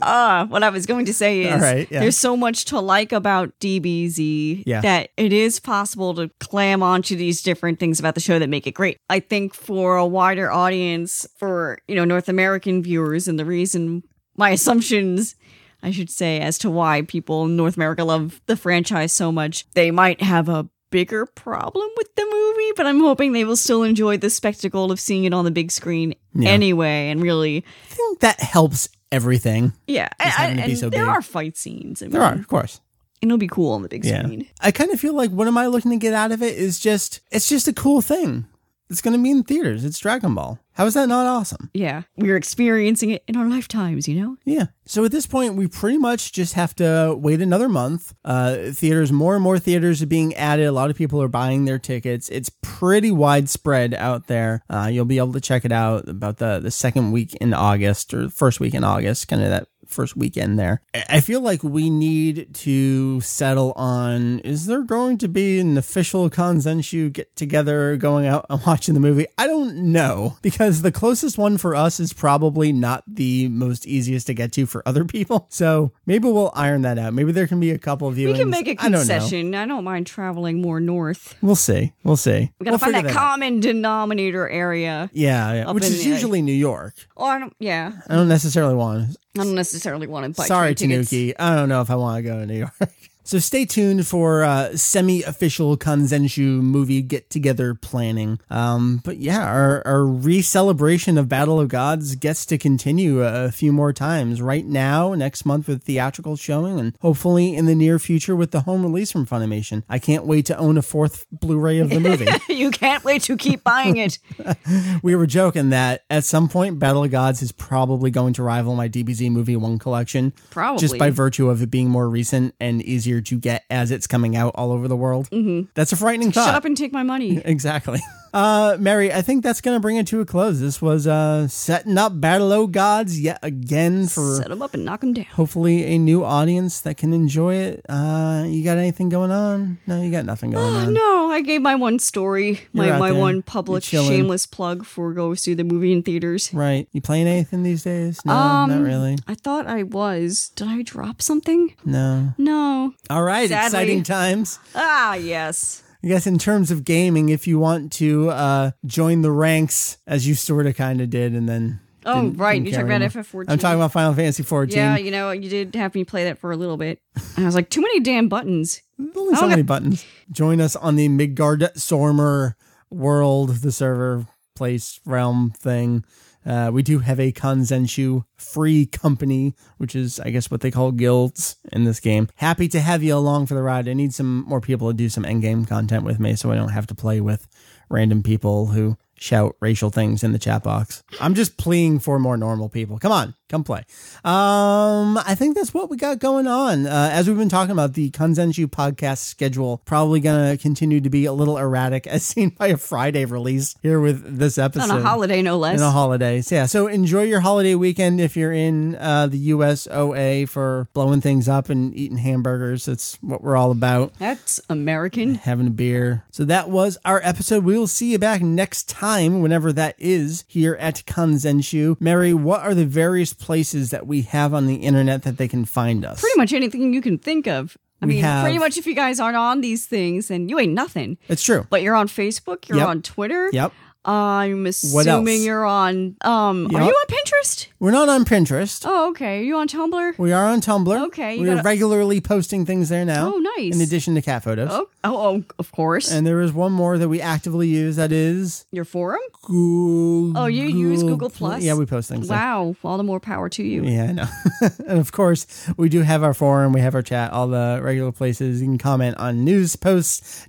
Uh, what I was going to say is right, yeah. there's so much to like about DBZ Yeah. that it is possible to clam onto these different things about the show that make it great. I think for a wider audience, for, you know, North American viewers, and the reason my assumptions I should say, as to why people in North America love the franchise so much. They might have a bigger problem with the movie, but I'm hoping they will still enjoy the spectacle of seeing it on the big screen Yeah. anyway and really I think that helps everything. yeah, and, to be and so there big. are fight scenes. I mean, There are, of course. and it'll be cool on the big Yeah. screen. I kind of feel like what am I looking to get out of it is just it's just a cool thing. It's going to be in theaters. It's Dragon Ball. How is that not awesome? Yeah, we're experiencing it in our lifetimes, you know. Yeah. So at this point, we pretty much just have to wait another month. Uh, theaters, more and more theaters are being added. A lot of people are buying their tickets. It's pretty widespread out there. Uh, you'll be able to check it out about the, the second week in August or first week in August, kind of that first weekend there. I feel like we need to settle on is there going to be an official Kanzenshuu get together going out and watching the movie? I don't know because the closest one for us is probably not the most easiest to get to for other people. So maybe we'll iron that out. Maybe there can be a couple of viewings. We can make a I don't concession. I don't, mind traveling more north. We'll see. We'll see. We gotta We'll find figure that common denominator area. Yeah, yeah. which is the- usually New York. Oh, I don't. Yeah, I don't necessarily want I don't necessarily want to buy. Sorry. Tanuki. I don't know if I want to go to New York. So stay tuned for uh, semi-official Kanzenshuu movie get-together planning. Um, but yeah, our, our re-celebration of Battle of Gods gets to continue a, a few more times. Right now, next month with theatrical showing, and hopefully in the near future with the home release from Funimation. I can't wait to own a fourth Blu-ray of the movie. you can't wait to keep buying it. we were joking that at some point, Battle of Gods is probably going to rival my DBZ movie one collection. Probably. Just by virtue of it being more recent and easier easier to get as it's coming out all over the world. Mm-hmm. That's a frightening thought. Shut up and take my money. Exactly. Uh, Mary, I think that's going to bring it to a close. This was uh, setting up Battle O Gods yet again for Set them up and knock them down. hopefully a new audience that can enjoy it. Uh, you got anything going on? No, you got nothing going on. No, I gave my one story, You're my, my there. one public shameless plug for go see the movie in theaters. Right. You playing anything these days? No, Um, not really. I thought I was. Did I drop something? No. No. All right. Sadly. Exciting times. Ah, yes. I guess in terms of gaming, if you want to uh, join the ranks as you sort of kind of did, and then Oh, right. You talking about anymore. FF14. I'm talking about Final Fantasy 14. Yeah, you know, you did have me play that for a little bit. And I was like, too many damn buttons. Only so many buttons. Join us on the Midgard Sormer world, the server place realm thing. Uh, we do have a Kanzenshuu free company, which is, I guess, what they call guilds in this game. Happy to have you along for the ride. I need some more people to do some endgame content with me so I don't have to play with random people who shout racial things in the chat box. I'm just pleading for more normal people. Come on, come play. Um, I think that's what we got going on. Uh, as we've been talking about, the Kanzenshuu podcast schedule probably going to continue to be a little erratic, as seen by a Friday release here with this episode On a holiday, no less. in the holidays. Yeah. So enjoy your holiday weekend if you're in uh, the US OA for blowing things up and eating hamburgers. That's what we're all about. That's American. Having a beer. So that was our episode. We will see you back next time, whenever that is, here at Kanzenshuu. Mary, what are the various places that we have on the internet that they can find us? Pretty much anything you can think of. I We mean, have- pretty much if you guys aren't on these things, then you ain't nothing. It's true. But you're on Facebook, you're Yep. on Twitter. Yep. I'm assuming you're on um Yep. are you on Pinterest? We're not on Pinterest. Oh, okay. Are you on Tumblr? We are on Tumblr. Okay, We're gotta- regularly posting things there now. Oh, nice. In addition to cat photos. Oh, oh, oh of course. And there is one more that we actively use that is Your forum? Google. Oh, you use Google Plus? Yeah, we post things. there. Wow. All the more power to you. Yeah, I know. and of course, we do have our forum, we have our chat, all the regular places. You can comment on news posts,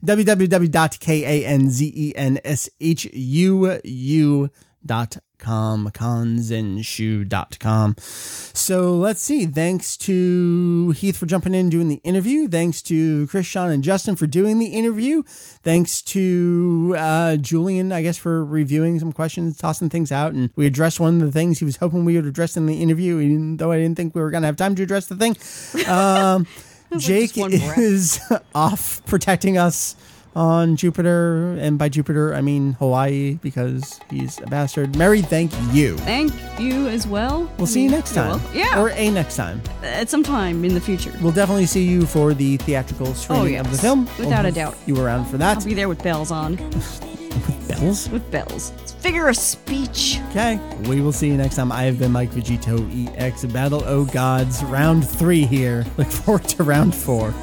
www.kanzenshuu.com, kanzenshuu.com. So let's see. Thanks to Heath for jumping in doing the interview. Thanks to Chris, Sean, and Justin for doing the interview. Thanks to uh, Julian, I guess, for reviewing some questions, tossing things out. And we addressed one of the things he was hoping we would address in the interview, even though I didn't think we were going to have time to address the thing. Um, Jake breath. is off protecting us on Jupiter. And by Jupiter, I mean Hawaii because he's a bastard. Mary, thank you. Thank you as well. We'll see you next time. Yeah. Or a next time. Uh, at some time in the future. We'll definitely see you for the theatrical oh, screening of the Oh, film. Without a doubt. You around for that. I'll be there with bells on. with Bells. With bells. It's figure of speech. Okay. We will see you next time. I have been Mike VegettoEX Battle O Gods round three here. Look forward to round four.